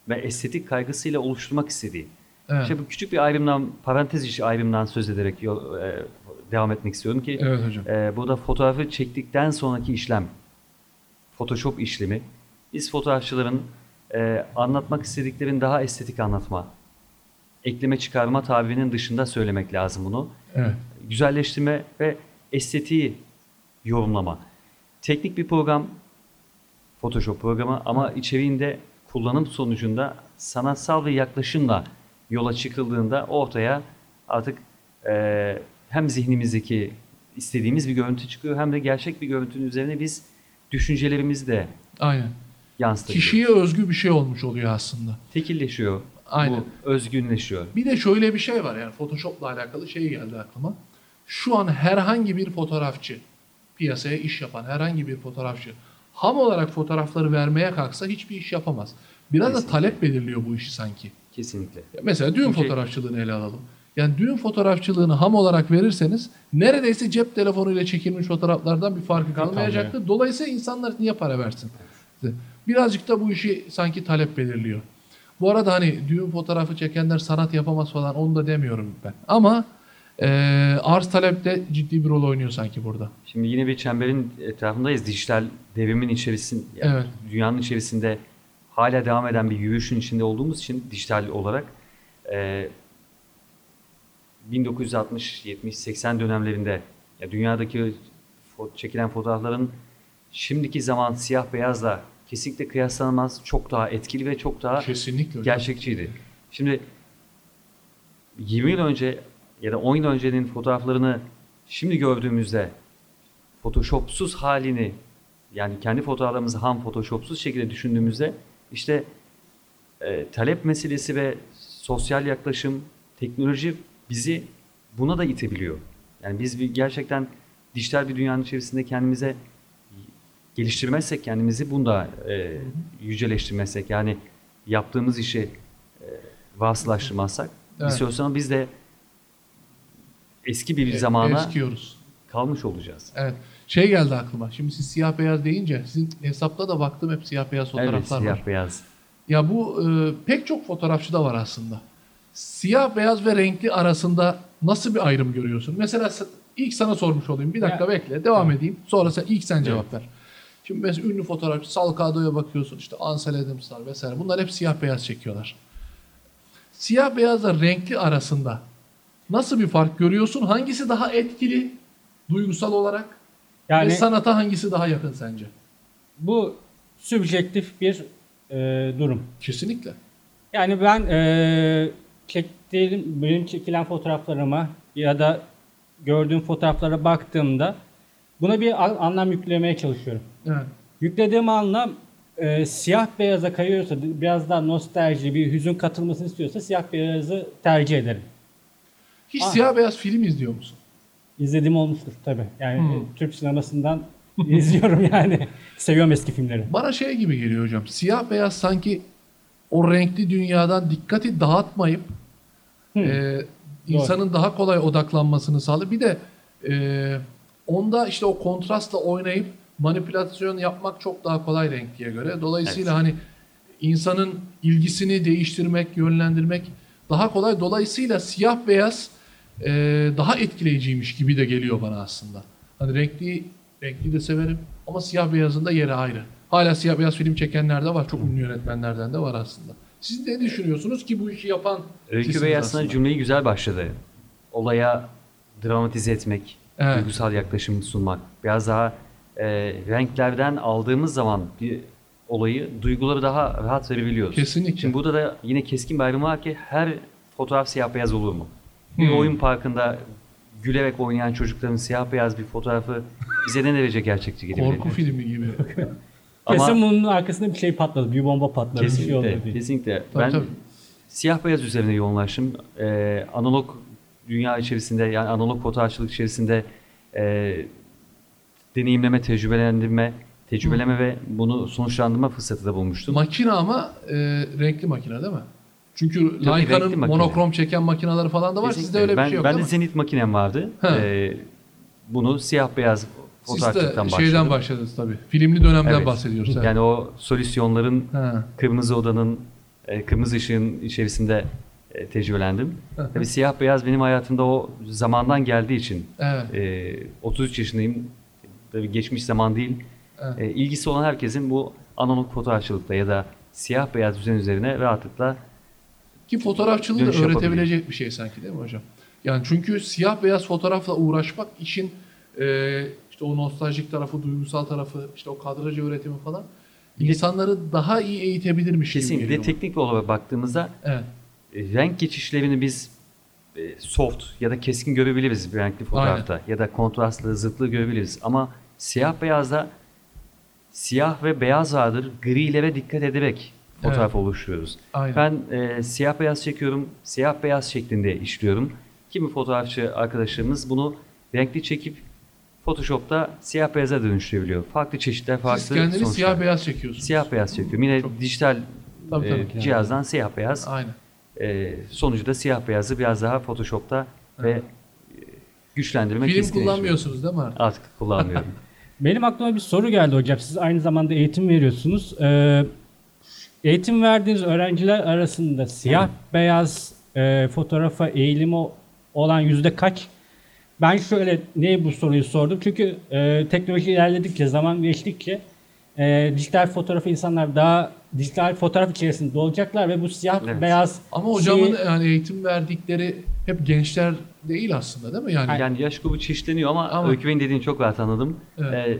ve estetik kaygısıyla oluşturmak istediği. Evet. İşte bu küçük bir ayrımdan, parantez içi ayrımdan söz ederek yol- e, devam etmek istiyorum ki Evet hocam. e, burada fotoğrafı çektikten sonraki işlem, Photoshop işlemi, biz fotoğrafçıların e, anlatmak istediklerini daha estetik anlatma, ekleme çıkarma tabirinin dışında söylemek lazım bunu Evet. güzelleştirme ve estetiği yorumlama. Teknik bir program, Photoshop programı ama içeriğinde kullanım sonucunda sanatsal bir yaklaşımla yola çıkıldığında ortaya artık eee, hem zihnimizdeki istediğimiz bir görüntü çıkıyor hem de gerçek bir görüntünün üzerine biz düşüncelerimizi de Aynen. yansıtıyoruz. Kişiye özgü bir şey olmuş oluyor aslında. Tekilleşiyor, Aynen. bu özgünleşiyor. Bir de şöyle bir şey var yani Photoshop'la alakalı şey geldi aklıma. Şu an herhangi bir fotoğrafçı, piyasaya iş yapan herhangi bir fotoğrafçı ham olarak fotoğrafları vermeye kalksa hiçbir iş yapamaz. Biraz da Kesinlikle. talep belirliyor bu işi sanki. Kesinlikle. Ya Mesela düğün Çünkü- fotoğrafçılığını ele alalım. Yani düğün fotoğrafçılığını ham olarak verirseniz neredeyse cep telefonuyla çekilmiş fotoğraflardan bir farkı kalmayacaktır. Dolayısıyla insanlar niye para versin? Birazcık da bu işi sanki talep belirliyor. Bu arada hani düğün fotoğrafı çekenler sanat yapamaz falan onu da demiyorum ben. Ama e, arz talepte ciddi bir rol oynuyor sanki burada. Şimdi yine bir çemberin etrafındayız. Dijital devrimin içerisinde, Evet. dünyanın içerisinde hala devam eden bir yürüyüşün içinde olduğumuz için dijital olarak e, 1960, 70, 80 dönemlerinde ya dünyadaki çekilen fotoğrafların şimdiki zaman siyah beyazla kesinlikle kıyaslanamaz. Çok daha etkili ve çok daha Kesinlikle gerçekçiydi. Şimdi 20 yıl önce ya da 10 yıl öncenin fotoğraflarını şimdi gördüğümüzde Photoshop'suz halini yani kendi fotoğraflarımızı ham Photoshop'suz şekilde düşündüğümüzde işte e, talep meselesi ve sosyal yaklaşım, teknoloji bizi buna da itebiliyor. Yani biz bir, gerçekten dijital bir dünyanın içerisinde kendimize geliştirmezsek kendimizi bunda e, yüceleştirmezsek yani yaptığımız işi e, vasılaştırmazsak Evet. bir süre sonra biz de eski bir zamana Eskiyoruz. kalmış olacağız. Evet. Şey geldi aklıma. Şimdi siz siyah beyaz deyince sizin hesapta da baktım hep siyah beyaz Evet, fotoğraflar var. siyah beyaz. Ya bu e, pek çok fotoğrafçı da var aslında. Siyah beyaz ve renkli arasında nasıl bir ayrım görüyorsun? Mesela ilk sana sormuş olayım. Bir dakika Ya- bekle. Devam edeyim. Sonra sen ilk sen cevap ver. Şimdi mesela ünlü fotoğrafçı Salcado'ya bakıyorsun. işte Ansel Adams'lar vesaire. Bunlar hep siyah beyaz çekiyorlar. Siyah beyazla renkli arasında nasıl bir fark görüyorsun? Hangisi daha etkili duygusal olarak? Yani Ve sanata hangisi daha yakın sence? bu sübjektif bir e, durum. Kesinlikle. Yani ben e, çektiğim, benim çekilen fotoğraflarıma ya da gördüğüm fotoğraflara baktığımda buna bir anlam yüklemeye çalışıyorum. Evet. Yüklediğim anlam e, siyah beyaza kayıyorsa, biraz daha nostalji, bir hüzün katılmasını istiyorsa siyah beyazı tercih ederim. Hiç Ah. siyah beyaz film izliyor musun? İzlediğim olmuştur tabii. Yani Hmm. e, Türk sinemasından *laughs* izliyorum yani. Seviyorum eski filmleri. Bana şey gibi geliyor hocam. Siyah beyaz sanki o renkli dünyadan dikkati dağıtmayıp Hı. e, insanın daha kolay odaklanmasını sağlıyor. Bir de e, onda işte o kontrastla oynayıp manipülasyon yapmak çok daha kolay renkliye göre. Dolayısıyla hani insanın ilgisini değiştirmek, yönlendirmek daha kolay. Dolayısıyla siyah beyaz e, daha etkileyiciymiş gibi de geliyor bana aslında. Hani renkli renkli de severim ama siyah beyazın da yeri ayrı. Hala siyah beyaz film çekenler de var. Çok ünlü yönetmenlerden de var aslında. Siz ne düşünüyorsunuz ki bu işi yapan Öykü Bey aslında cümleyi güzel başladı. Olaya dramatize etmek, Evet. duygusal yaklaşım sunmak. Biraz daha e, renklerden aldığımız zaman bir olayı, duyguları daha rahat verebiliyoruz. Kesinlikle. Şimdi burada da yine keskin bir ayrım var ki her fotoğraf siyah beyaz olur mu? Bir Hmm. oyun parkında gülerek oynayan çocukların siyah beyaz bir fotoğrafı bize ne derece gerçekçi gelebilir? Korku filmi gibi. *laughs* Ama Kesin bunun arkasında bir şey patladı. Bir bomba patladı. Bir şey oldu kesinlikle, diye. kesinlikle. Tabii, ben tabii. siyah beyaz üzerine yoğunlaştım. Ee, analog dünya içerisinde yani analog fotoğrafçılık içerisinde e, deneyimleme, tecrübelendirme, tecrübeleme ve bunu sonuçlandırma fırsatı da bulmuştum. Makine ama e, renkli makine değil mi? Çünkü Leica'nın makine. monokrom çeken makineleri falan da var. Kesinlikle. Sizde öyle bir ben, şey yok Ben de değil mi? Zenit makinem vardı. Ha. Ee, bunu siyah beyaz Siz fotoğrafçılıktan de başladım. şeyden başladınız tabii. Filmli dönemden Evet. bahsediyoruz. evet. Yani o solüsyonların Ha. kırmızı odanın, e, kırmızı ışığın içerisinde e, tecrübelendim. Hı hı. Tabii siyah beyaz benim hayatımda o zamandan geldiği için Evet. e, 33 yaşındayım. Tabii geçmiş zaman değil. Evet. E, ilgisi olan herkesin bu analog fotoğrafçılıkta ya da siyah beyaz düzen üzerine rahatlıkla Ki fotoğrafçılığı da öğretebilecek bir şey sanki değil mi hocam? Yani çünkü siyah beyaz fotoğrafla uğraşmak işin e, işte o nostaljik tarafı, duygusal tarafı, işte o kadrajı öğretimi falan insanları daha iyi eğitebilirmiş gibi kesinlikle geliyor. teknik olarak baktığımızda Evet. e, renk geçişlerini biz e, soft ya da keskin görebiliriz bir renkli fotoğrafta ya da kontrastlı, zıtlı görebiliriz. Ama siyah beyazda siyah ve beyaz vardır. Grilere dikkat ederek fotoğraf oluşturuyoruz. Aynen. Ben e, siyah beyaz çekiyorum, siyah beyaz şeklinde işliyorum. Kimi fotoğrafçı arkadaşlarımız bunu renkli çekip Photoshop'ta siyah beyaza dönüştürebiliyor. Farklı çeşitler, farklı Siz kendiniz sonuçlar. siyah beyaz çekiyorsunuz. Siyah beyaz çekiyorum. Yine dijital Tabii, e, tabii. cihazdan siyah beyaz. Aynen. E, sonucu da siyah beyazı biraz daha Photoshop'ta ve e, güçlendirme Film kullanmıyorsunuz değil mi artık? Artık kullanmıyorum. *laughs* Benim aklıma bir soru geldi hocam. Siz aynı zamanda eğitim veriyorsunuz. Ee, eğitim verdiğiniz öğrenciler arasında siyah beyaz e, fotoğrafa eğilimi o- olan yüzde kaç? Ben şöyle niye bu soruyu sordum? Çünkü e, teknoloji ilerledikçe, zaman geçtikçe e, dijital fotoğrafı insanlar daha dijital fotoğraf içerisinde olacaklar ve bu siyah Evet. beyaz Ama hocamın şeyi- yani eğitim verdikleri hep gençler değil aslında değil mi? Yani yani yaş grubu çeşitleniyor ama, Ama- Öykü Bey'in dediğini çok rahat anladım. Evet. E,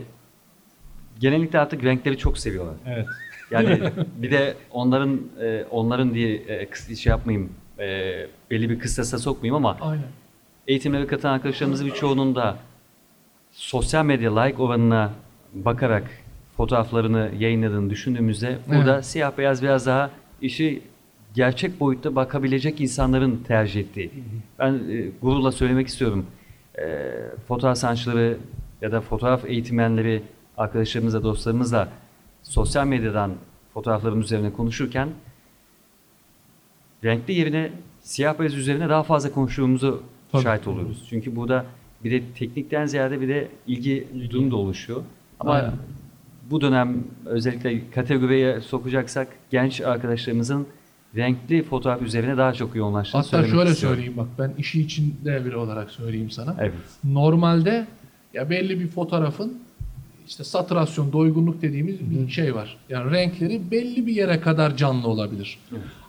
genellikle artık renkleri çok seviyorlar. evet. Yani *laughs* bir de onların e, onların diye e, şey yapmayayım e, belli bir kıstasa sokmayayım ama aynen. eğitimlere katılan arkadaşlarımızın birçoğunun da sosyal medya like oranına bakarak fotoğraflarını yayınladığını düşündüğümüzde burada siyah beyaz biraz daha işi gerçek boyutta bakabilecek insanların tercih ettiği. Ben e, gururla söylemek istiyorum. E, fotoğraf sanatçıları ya da fotoğraf eğitmenleri arkadaşlarımızla, dostlarımızla sosyal medyadan fotoğrafların üzerine konuşurken renkli yerine siyah beyaz üzerine daha fazla konuştuğumuzu Tabii. şahit oluyoruz. Çünkü burada bir de teknikten ziyade bir de ilgi durum da oluşuyor. Ama Aynen. bu dönem özellikle kategoriye sokacaksak genç arkadaşlarımızın renkli fotoğraf üzerine daha çok yoğunlaştığını Hatta söylemek şöyle istiyorum. söyleyeyim bak ben işi içinde biri olarak söyleyeyim sana. Evet. Normalde ya belli bir fotoğrafın işte saturasyon, doygunluk dediğimiz bir şey var. Yani renkleri belli bir yere kadar canlı olabilir.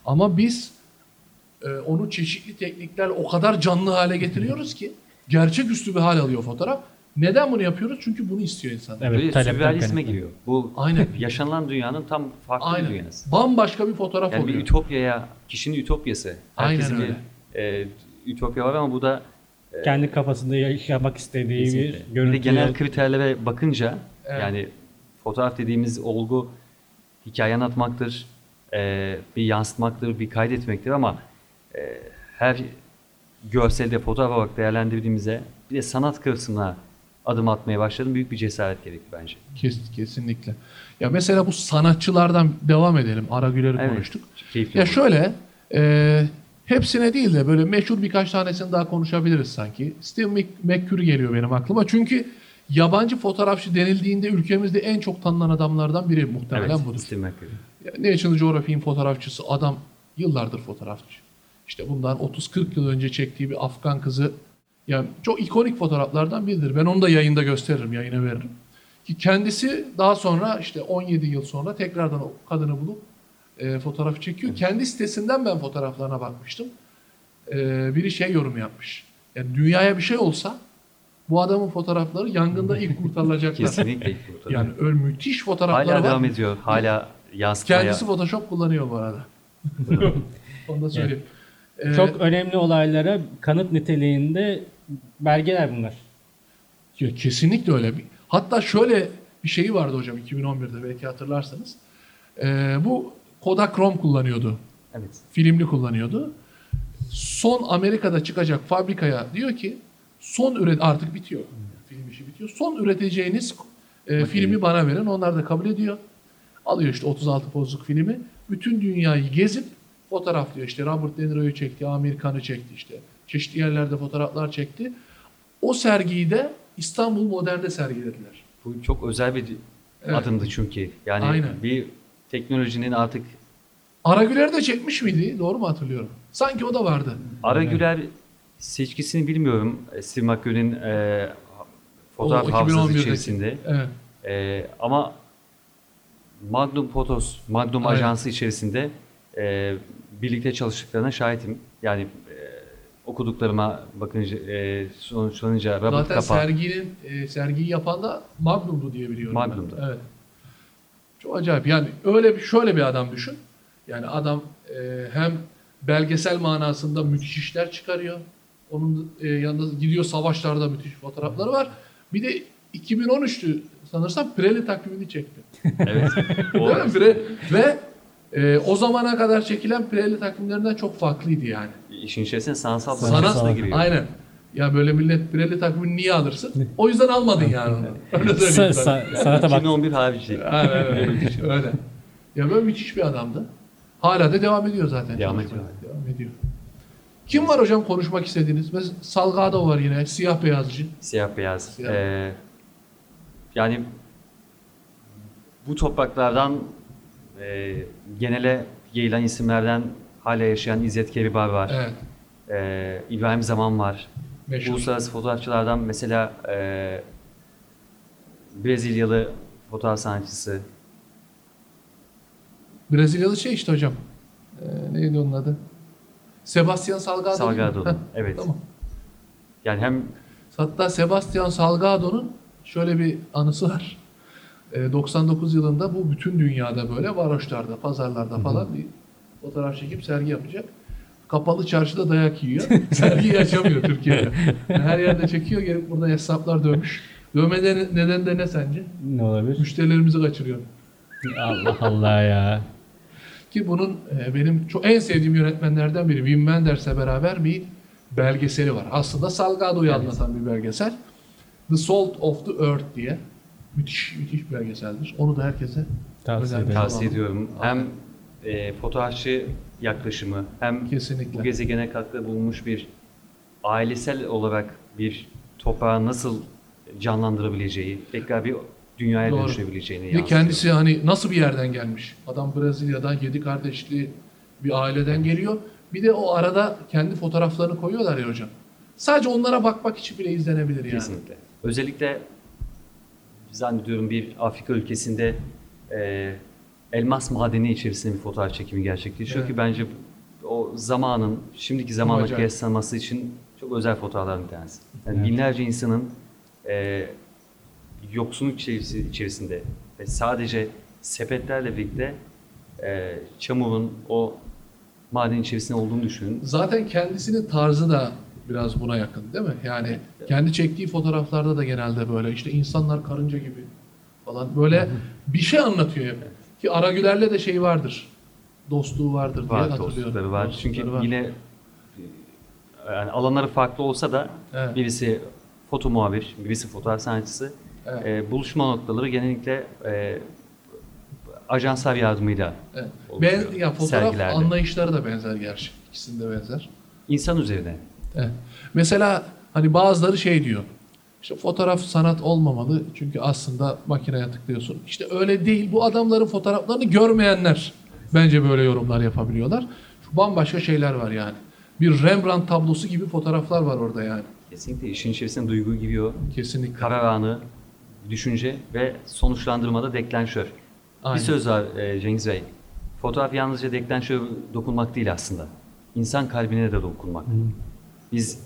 Ama biz e, onu çeşitli tekniklerle o kadar canlı hale getiriyoruz ki gerçeküstü bir hal alıyor fotoğraf. Neden bunu yapıyoruz? Çünkü bunu istiyor insanlar. Evet, sürrealizme giriyor. Bu Aynen. *laughs* yaşanılan dünyanın tam farklı bir Aynen. dünyası. Bambaşka bir fotoğraf Yani oluyor. bir ütopyaya, kişinin ütopyası. Aynen Herkesin öyle. bir e, ütopya var ama bu da Kendi kafasında yaşamak istediği Kesinlikle. bir Bir de görüntü. genel kriterlere bakınca Evet. yani fotoğraf dediğimiz olgu hikaye anlatmaktır, e, bir yansıtmaktır, bir kaydetmektir ama e, her görselde fotoğraf olarak değerlendirdiğimizde bir de sanat kısmına adım atmaya başladım. Büyük bir cesaret gerekti bence. Kes, kesinlikle. Ya mesela bu sanatçılardan devam edelim. Ara Güler'i Evet, konuştuk. keyifli Ya oldu. şöyle, e, hepsine değil de böyle meşhur birkaç tanesini daha konuşabiliriz sanki. Steve Mc- McCurry geliyor benim aklıma. Çünkü yabancı fotoğrafçı denildiğinde ülkemizde en çok tanınan adamlardan biri muhtemelen Evet, budur. Steve McCurry. Ya National Geographic'in fotoğrafçısı adam yıllardır fotoğrafçı. İşte bundan 30-40 yıl önce çektiği bir Afgan kızı yani çok ikonik fotoğraflardan biridir. Ben onu da yayında gösteririm, yayına veririm. Ki kendisi daha sonra işte 17 yıl sonra tekrardan o kadını bulup e, fotoğraf çekiyor. Kendi sitesinden ben fotoğraflarına bakmıştım. E, biri şey yorum yapmış. Yani dünyaya bir şey olsa bu adamın fotoğrafları yangında ilk kurtarılacaklar. Kesinlikle. yani öyle müthiş fotoğrafları hala var. devam ediyor. Hala yansıtmaya. Kendisi Photoshop kullanıyor bu arada. *laughs* Onu da söyleyeyim. Ee, Çok önemli olaylara kanıt niteliğinde belgeler bunlar. ya kesinlikle öyle. Bir- Hatta şöyle bir şeyi vardı hocam 2011'de belki hatırlarsanız. Ee, bu Kodak Chrome kullanıyordu. Evet. Filmli kullanıyordu. Son Amerika'da çıkacak fabrikaya diyor ki son üret artık bitiyor. Film işi bitiyor. Son üreteceğiniz e, filmi bana verin. Onlar da kabul ediyor. Alıyor işte 36 pozluk filmi. Bütün dünyayı gezip fotoğraflıyor. İşte Robert De Niro'yu çekti, Amerikan'ı çekti işte. Çeşitli yerlerde fotoğraflar çekti. O sergiyi de İstanbul Modern'de sergilediler. Bu çok özel bir Evet. adımdı çünkü. Yani Aynen. bir teknolojinin artık Aragüler de çekmiş miydi? Doğru mu hatırlıyorum? Sanki o da vardı. Ara Güler seçkisini bilmiyorum. Steve McCurry'nin e, fotoğraf O hafızası 2011'deki. içerisinde. Evet. E, ama Magnum Photos, Magnum Aynen. ajansı içerisinde e, birlikte çalıştıklarına şahitim. Yani e, okuduklarıma bakınca, e, sonuçlanınca Zaten Capa. serginin e, sergiyi yapan da Magnum'du diye biliyorum. ben. Magnum'du. Evet. Çok acayip. Yani öyle bir şöyle bir adam düşün. Yani adam e, hem belgesel manasında müthiş işler çıkarıyor. Onun e, yanında gidiyor savaşlarda müthiş fotoğrafları var. Bir de 2013'tü sanırsam Pirelli takvimini çekti. Evet. O, *laughs* Değil mi? Pire- Ve e, o zamana kadar çekilen Pirelli takvimlerinden çok farklıydı yani. işin içerisine sanatsal Sanat- Sanat, giriyor. aynen. Ya böyle millet Pirelli takvimini niye alırsın? O yüzden almadın yani onu. Öyle söyleyeyim Sa- sana. sa- sanata bak. 2011 harici. Aynen öyle. öyle. Ya böyle müthiş bir adamdı. Hala da devam ediyor zaten. Devam çalışmaya. Devam ediyor. Kim var hocam konuşmak istediğiniz? Mesela Salgado var yine. Siyah beyazcı. Siyah beyaz. Siyah. Ee, yani bu topraklardan e, genele yayılan isimlerden hala yaşayan İzzet Keribar var. Evet. Ee, İbrahim Zaman var. Meşhur. Uluslararası fotoğrafçılardan mesela e, Brezilyalı fotoğraf sanatçısı Brezilyalı şey işte hocam. Ee, neydi onun adı? Sebastian Salgado. Salgado. Heh, Evet. Tamam. yani hem Hatta Sebastian Salgado'nun şöyle bir anısı var. Ee, 99 yılında bu bütün dünyada böyle varoşlarda, pazarlarda falan bir fotoğraf çekip sergi yapacak. kapalı çarşıda dayak yiyor. *laughs* Sergiyi açamıyor Türkiye'de. Her yerde çekiyor gelip burada hesaplar dövmüş. Dövmeden neden de ne sence? Ne olabilir? Müşterilerimizi kaçırıyor. Allah Allah ya. Ki bunun e, benim çok en sevdiğim yönetmenlerden biri Wim Wenders'le beraber bir belgeseli var. Aslında Salgado'yu anlatan bir belgesel. The Salt of the Earth diye. Müthiş, müthiş bir belgeseldir. Onu da herkese Tavsiye ederim. Tavsiye ediyorum. Hem e, fotoğrafçı yaklaşımı hem Kesinlikle. bu gezegene katkıda bulunmuş bir ailesel olarak bir toprağı nasıl canlandırabileceği, tekrar bir dünyaya Doğru. dönüşebileceğini Ve yansıtıyor. kendisi hani nasıl bir yerden gelmiş? Adam Brezilya'dan yedi kardeşli bir aileden geliyor. Bir de o arada kendi fotoğraflarını koyuyorlar ya hocam. Sadece onlara bakmak için bile izlenebilir yani. Kesinlikle. Özellikle zannediyorum bir Afrika ülkesinde e, elmas madeni içerisinde bir fotoğraf çekimi gerçekleşiyor Evet. ki bence o zamanın şimdiki zamanla kıyaslanması için çok özel fotoğraflardan bir tanesi. Yani Evet. binlerce insanın e, yoksunluk içerisi- içerisinde ve sadece sepetlerle birlikte e, çamurun o maden içerisinde olduğunu düşünün. Zaten kendisinin tarzı da biraz buna yakın değil mi? Yani kendi çektiği fotoğraflarda da genelde böyle işte insanlar karınca gibi falan böyle bir şey anlatıyor hep. Ki Aragüler'le de şey vardır. Dostluğu vardır diye Var, hatırlıyorum. dostlukları var. Dostlukları Çünkü var. yine yani alanları farklı olsa da Evet. birisi foto muhabir, birisi fotoğraf sanatçısı. Evet. E, buluşma noktaları genellikle e, ajanslar yardımıyla Evet. Ben, ya fotoğraf sergilerde. anlayışları da benzer gerçi. İkisinde benzer. İnsan üzerine. Evet. Mesela hani bazıları şey diyor. İşte fotoğraf sanat olmamalı çünkü aslında makineye tıklıyorsun. İşte öyle değil. Bu adamların fotoğraflarını görmeyenler bence böyle yorumlar yapabiliyorlar. Şu bambaşka şeyler var yani. Bir Rembrandt tablosu gibi fotoğraflar var orada yani. Kesinlikle işin içerisinde duygu giriyor. Kesinlikle. Karar anı, düşünce ve sonuçlandırmada deklanşör. Aynen. Bir söz var e, Cengiz Bey. Fotoğraf yalnızca deklanşör dokunmak değil aslında. İnsan kalbine de dokunmak. Biz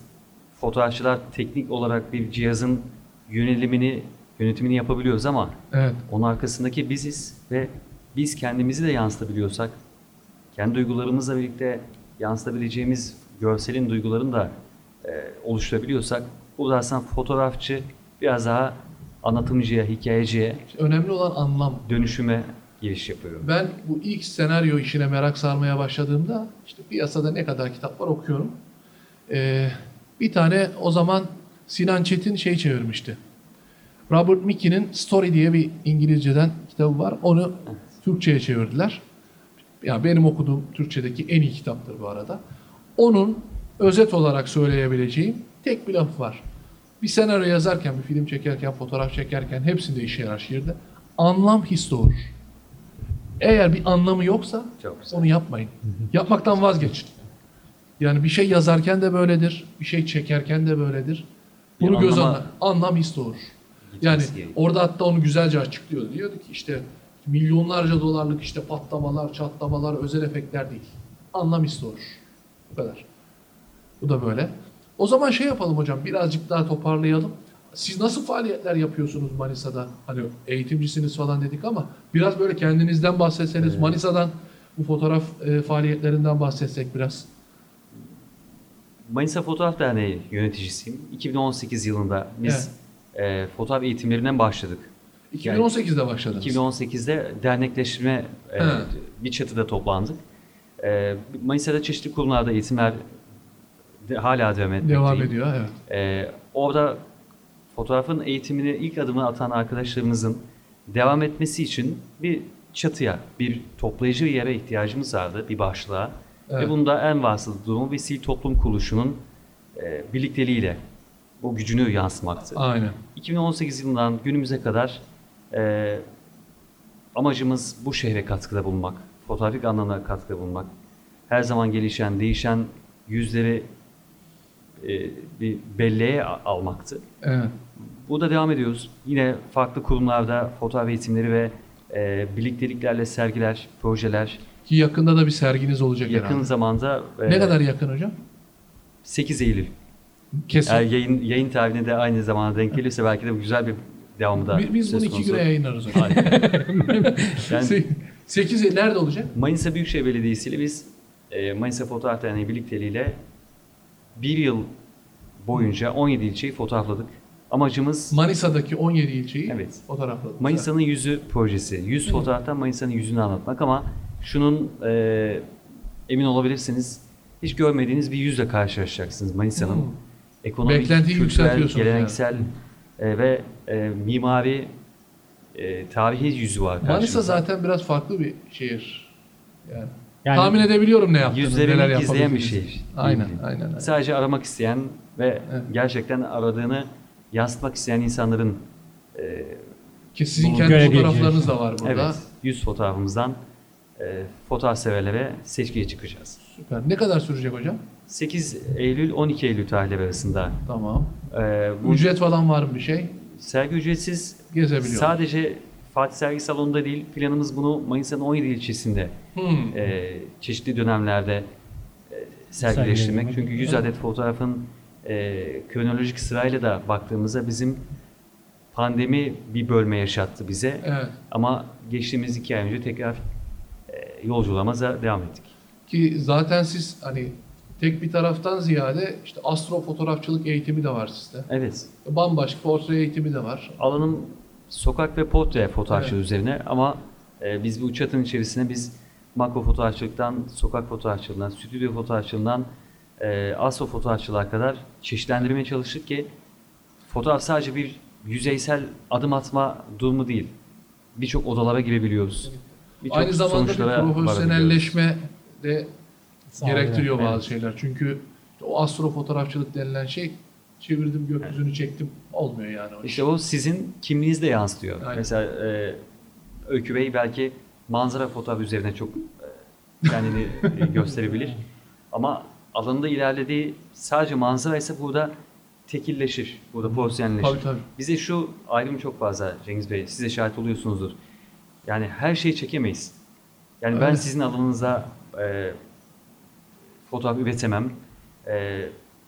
fotoğrafçılar teknik olarak bir cihazın yönelimini, yönetimini yapabiliyoruz ama Evet. onun arkasındaki biziz ve biz kendimizi de yansıtabiliyorsak, kendi duygularımızla birlikte yansıtabileceğimiz görselin duygularını da e, oluşturabiliyorsak, bu da aslında fotoğrafçı biraz daha anlatımcıya, hikayeciye, önemli olan anlam. dönüşüme giriş yapıyor. Ben bu ilk senaryo işine merak sarmaya başladığımda işte piyasada ne kadar kitap var okuyorum. Ee, bir tane o zaman Sinan Çetin şey çevirmişti. Robert Mickey'nin Story diye bir İngilizceden kitabı var. Onu Türkçe'ye çevirdiler. Ya benim okuduğum Türkçedeki en iyi kitaptır bu arada. Onun özet olarak söyleyebileceğim tek bir laf var. Bir senaryo yazarken, bir film çekerken, fotoğraf çekerken hepsinde işe yarar şiirde. Anlam his doğurur. Eğer bir anlamı yoksa Çok güzel. onu yapmayın. Yapmaktan vazgeçin. Yani bir şey yazarken de böyledir, bir şey çekerken de böyledir. Bir Bunu göz anlama- anla, anlam his doğurur. Yani gerekiyor. orada hatta onu güzelce açıklıyor. Diyordu ki işte milyonlarca dolarlık işte patlamalar, çatlamalar, özel efektler değil. Anlam his doğurur. Bu kadar. Bu da böyle. O zaman şey yapalım hocam, birazcık daha toparlayalım. Siz nasıl faaliyetler yapıyorsunuz Manisa'da? Hani eğitimcisiniz falan dedik ama biraz böyle kendinizden bahsetseniz, Manisa'dan bu fotoğraf e, faaliyetlerinden bahsetsek biraz. Manisa Fotoğraf Derneği yöneticisiyim. 2018 yılında biz e, fotoğraf eğitimlerinden başladık. 2018'de başladınız. 2018'de dernekleşme e, bir çatıda toplandık. E, Manisa'da çeşitli kurumlarda eğitimler de, hala devam etmekteyim. Devam ediyor, evet. E, orada fotoğrafın eğitimini ilk adımı atan arkadaşlarımızın devam etmesi için bir çatıya, bir toplayıcı yere ihtiyacımız vardı, bir başlığa. Evet. Ve bunda en vasıta durumu bir sivil toplum kuruluşunun e, birlikteliğiyle bu gücünü yansımaktı. Aynen. 2018 yılından günümüze kadar e, amacımız bu şehre katkıda bulunmak, fotoğrafik anlamda katkıda bulunmak. Her zaman gelişen, değişen yüzleri bir belleğe almaktı. Evet. Bu da devam ediyoruz. Yine farklı kurumlarda fotoğraf eğitimleri ve e, birlikteliklerle sergiler, projeler. Ki yakında da bir serginiz olacak Yakın herhalde. zamanda e, Ne kadar yakın hocam? 8 Eylül. Kesin. Eğer yayın, yayın tarihine de aynı zamana denk gelirse belki de güzel bir devamı da Bi- Biz bunu iki güne yayınlarız. Yani *laughs* 8 nerede olacak? Manisa Büyükşehir Belediyesi ile biz e, Manisa Fotoğraf Derneği birlikteliğiyle bir yıl boyunca 17 ilçeyi fotoğrafladık. Amacımız Manisa'daki 17 ilçeyi Evet. fotoğrafladık. Manisa'nın yüzü projesi. Yüz fotoğraftan Manisa'nın yüzünü anlatmak ama şunun e, emin olabilirsiniz hiç görmediğiniz bir yüzle karşılaşacaksınız Manisa'nın. Hmm. Ekonomik, Beklentiyi kültürel, geleneksel e, ve e, mimari e, tarihi yüzü var Manisa karşımızda. zaten biraz farklı bir şehir. Yani, Yani tahmin edebiliyorum ne yaptığını, neler gizleyen bir yapabildiğinizi. şehir. Aynen, aynen. aynen. Sadece aramak isteyen ve Evet. gerçekten aradığını yansıtmak isteyen insanların e, Ki sizin kendi fotoğraflarınız da var burada. evet yüz fotoğrafımızdan e, fotoğraf severlere seçkiye çıkacağız. Süper. Ne kadar sürecek hocam? 8 Eylül 12 Eylül tarihleri arasında Tamam. e, bu Ücret falan var mı bir şey? sergi ücretsiz Gezebiliyor. sadece Fatih Sergi Salonu'nda değil planımız bunu Manisa'nın 17 ilçesinde Hmm. e, çeşitli dönemlerde e, sergileştirmek. Sergilemek. Çünkü 100 adet fotoğrafın e, kronolojik sırayla da baktığımızda bizim pandemi bir bölme yaşattı bize. Evet. Ama geçtiğimiz iki ay önce tekrar e, yolculuğumuza devam ettik. Ki zaten siz hani tek bir taraftan ziyade işte astro fotoğrafçılık eğitimi de var sizde. Evet. Bambaşka portre eğitimi de var. Alanım sokak ve portre fotoğrafçılığı üzerine ama e, biz bu çatının içerisine biz makro fotoğrafçılıktan, sokak fotoğrafçılığından, stüdyo fotoğrafçılığından e, astro fotoğrafçılığa kadar çeşitlendirmeye çalıştık ki fotoğraf sadece bir yüzeysel adım atma durumu değil. Birçok odalara girebiliyoruz. Birçok Aynı zamanda bir profesyonelleşme de gerektiriyor bazı Evet. şeyler. Çünkü o astro fotoğrafçılık denilen şey çevirdim gökyüzünü çektim olmuyor yani. İşte o sizin kimliğinizde yansıtıyor. Aynen. Mesela e, Öykü Bey belki manzara fotoğrafı üzerine çok e, kendini *laughs* gösterebilir. Ama alanında ilerlediği sadece manzara ise burada tekilleşir, burada profesyonelleşir. Tabii tabii. Bize şu ayrım çok fazla Cengiz Bey, siz de şahit oluyorsunuzdur. Yani her şeyi çekemeyiz. Yani ben Evet. sizin alanınıza e, fotoğraf üretemem. E,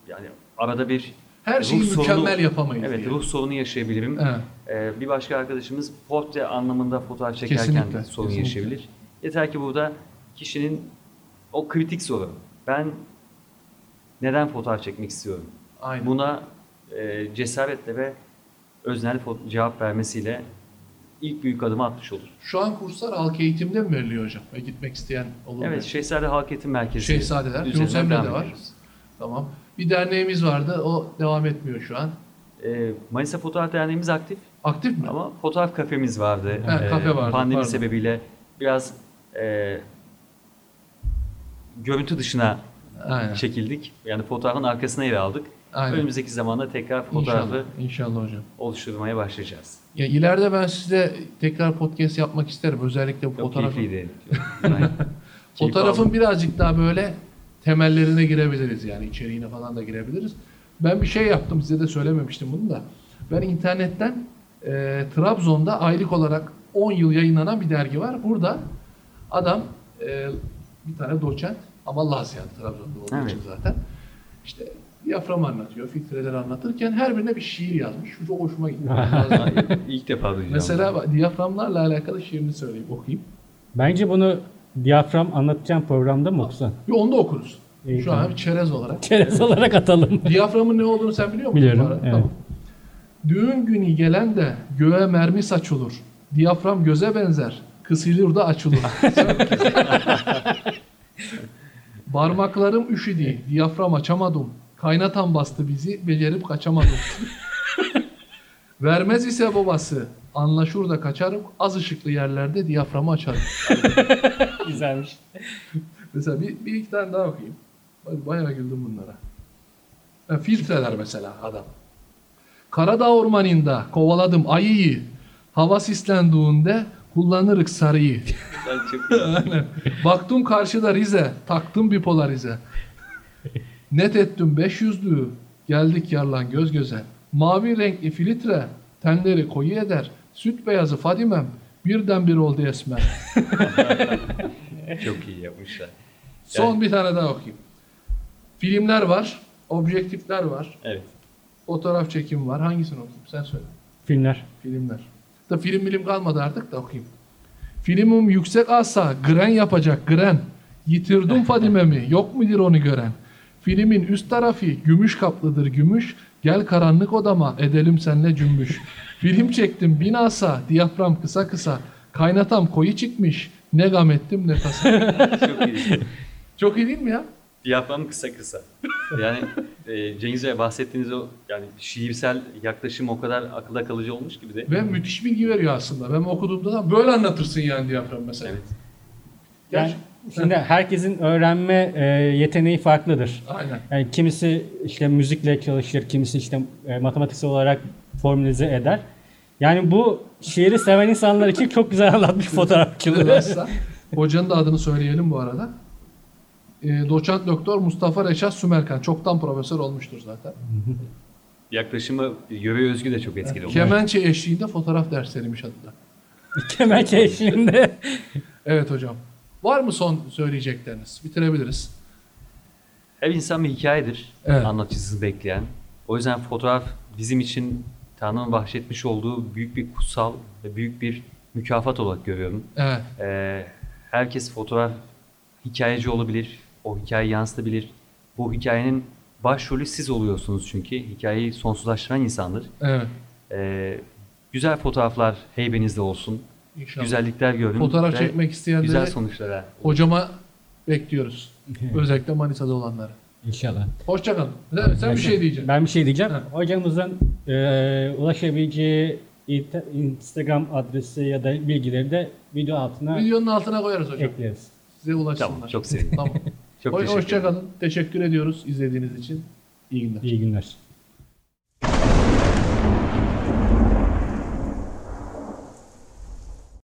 yani arada bir Her şeyi ruh sorunu- mükemmel yapamayız. Evet, diye. ruh sorunu yaşayabilirim. Evet. Ee, bir başka arkadaşımız portre anlamında fotoğraf çekerken Kesinlikle, sorun kesinlikle. yaşayabilir. Yeter ki burada kişinin o kritik soru. Ben neden fotoğraf çekmek istiyorum? Aynen. Buna e, cesaretle ve öznel cevap vermesiyle ilk büyük adımı atmış olur. Şu an kurslar halk eğitimde mi veriliyor hocam? Ve gitmek isteyen olur mu? Evet, Şehzade Halk Eğitim Merkezi. Şehzadeler, Yunus Emre'de devam var. ediyoruz. Tamam. Bir derneğimiz vardı. O devam etmiyor şu an. Ee, Manisa Fotoğraf Derneğimiz aktif Aktif mi? ama fotoğraf kafemiz vardı. Evet, kafe vardı, Pandemi pardon. sebebiyle biraz e, görüntü dışına Aynen. çekildik. Yani fotoğrafın arkasına yer aldık. Aynen. Önümüzdeki zamanda tekrar fotoğrafı İnşallah. İnşallah hocam. oluşturmaya başlayacağız. Ya ileride ben size tekrar podcast yapmak isterim. Özellikle bu Çok *laughs* fotoğrafın. birazcık daha böyle temellerine girebiliriz yani içeriğine falan da girebiliriz. Ben bir şey yaptım size de söylememiştim bunu da. Ben internetten e, Trabzon'da aylık olarak 10 yıl yayınlanan bir dergi var. Burada adam e, bir tane doçent ama Laz yani Trabzon'da olduğu Evet. için zaten. İşte diyafram anlatıyor, filtreleri anlatırken her birine bir şiir yazmış. Şu çok hoşuma gitti. *laughs* İlk defa duyacağım. Mesela diyaframlarla alakalı şiirini söyleyeyim, okuyayım. Bence bunu diyafram anlatacağım programda mı okusan? Bir onu da okuruz. İyi, Şu tamam. an bir çerez olarak. Çerez olarak atalım. *laughs* Diyaframın ne olduğunu sen biliyor musun? Biliyorum, evet. Tamam. Düğün günü gelen de göğe mermi saçılır. Diyafram göze benzer. Kısılır da açılır. *laughs* Parmaklarım üşüdü. Diyafram açamadım. Kaynatan bastı bizi. Becerip kaçamadım. *laughs* Vermez ise babası. Anlaşır da kaçarım. Az ışıklı yerlerde diyaframı açarım. *laughs* Güzelmiş. Mesela bir, bir iki tane daha okuyayım. Bak, Bayağı güldüm bunlara. Ha, filtreler mesela adam. Karadağ ormanında kovaladım ayıyı. Hava sislendiğinde kullanırık sarıyı. *laughs* Aynen. Baktım karşıda Rize. Taktım bir polarize. Net ettim 500'lüğü. Geldik yarlan göz göze. Mavi renkli filtre. Tenleri koyu eder. Süt beyazı Fadimem. Birden bir oldu esmer. *laughs* çok iyi yapmışlar. Son bir tane daha okuyayım. Filmler var, objektifler var, Evet. fotoğraf çekim var. Hangisini okuyayım? Sen söyle. Filmler. Filmler. Da film bilim kalmadı artık da okuyayım. Filmim yüksek asa, gren yapacak, gren. Yitirdim *laughs* Fadime'mi yok mudur onu gören? Filmin üst tarafı gümüş kaplıdır gümüş. Gel karanlık odama edelim senle cümbüş. Film çektim binasa diyafram kısa kısa. Kaynatam koyu çıkmış. Ne gam ettim ne tasa. *laughs* Çok iyi. Çok iyi değil mi ya? Diyafram kısa kısa. Yani e, Cengiz Bey bahsettiğiniz o yani şiirsel yaklaşım o kadar akılda kalıcı olmuş gibi de. Ve müthiş bilgi veriyor aslında. Ben okuduğumda da böyle anlatırsın yani diyafram mesela. Evet. Yani Gerçi- şimdi herkesin öğrenme e, yeteneği farklıdır. Aynen. Yani kimisi işte müzikle çalışır, kimisi işte e, matematiksel olarak formülize eder. Yani bu şiiri seven insanlar için çok güzel anlatmış fotoğrafçılığı. *laughs* Hocanın da adını söyleyelim bu arada. E, doçent doktor Mustafa Reşat Sümerkan. Çoktan profesör olmuştur zaten. *laughs* Yaklaşımı yöre özgü de çok etkili olmuş. Kemençe eşliğinde fotoğraf dersleriymiş adı da. *laughs* Kemençe eşliğinde. Evet hocam. Var mı son söyleyecekleriniz? Bitirebiliriz. Her insan bir hikayedir. Evet. Anlatıcısını bekleyen. O yüzden fotoğraf bizim için Tanrı'nın bahşetmiş olduğu büyük bir kutsal ve büyük bir mükafat olarak görüyorum. Evet. Ee, herkes fotoğraf hikayeci olabilir. O hikayeyi yansıtabilir. Bu hikayenin başrolü siz oluyorsunuz çünkü. Hikayeyi sonsuzlaştıran insandır. Evet. Ee, güzel fotoğraflar heybenizde olsun. İnşallah. Güzellikler görün. Fotoğraf çekmek isteyenleri Güzel sonuçlara. hocama bekliyoruz. Özellikle Manisa'da olanları. İnşallah. Hoşçakalın. Sen, sen bir şey diyeceksin. Ben bir şey diyeceğim. Ha. Hocamızın e, ulaşabileceği Instagram adresi ya da bilgileri de video altına Videonun altına koyarız hocam. ekleriz. Size ulaşsınlar. Tamam, çok sevindim. Tamam. *laughs* Çok Hoş- teşekkür. Hoşçakalın. Teşekkür ediyoruz izlediğiniz için. İyi günler. İyi günler.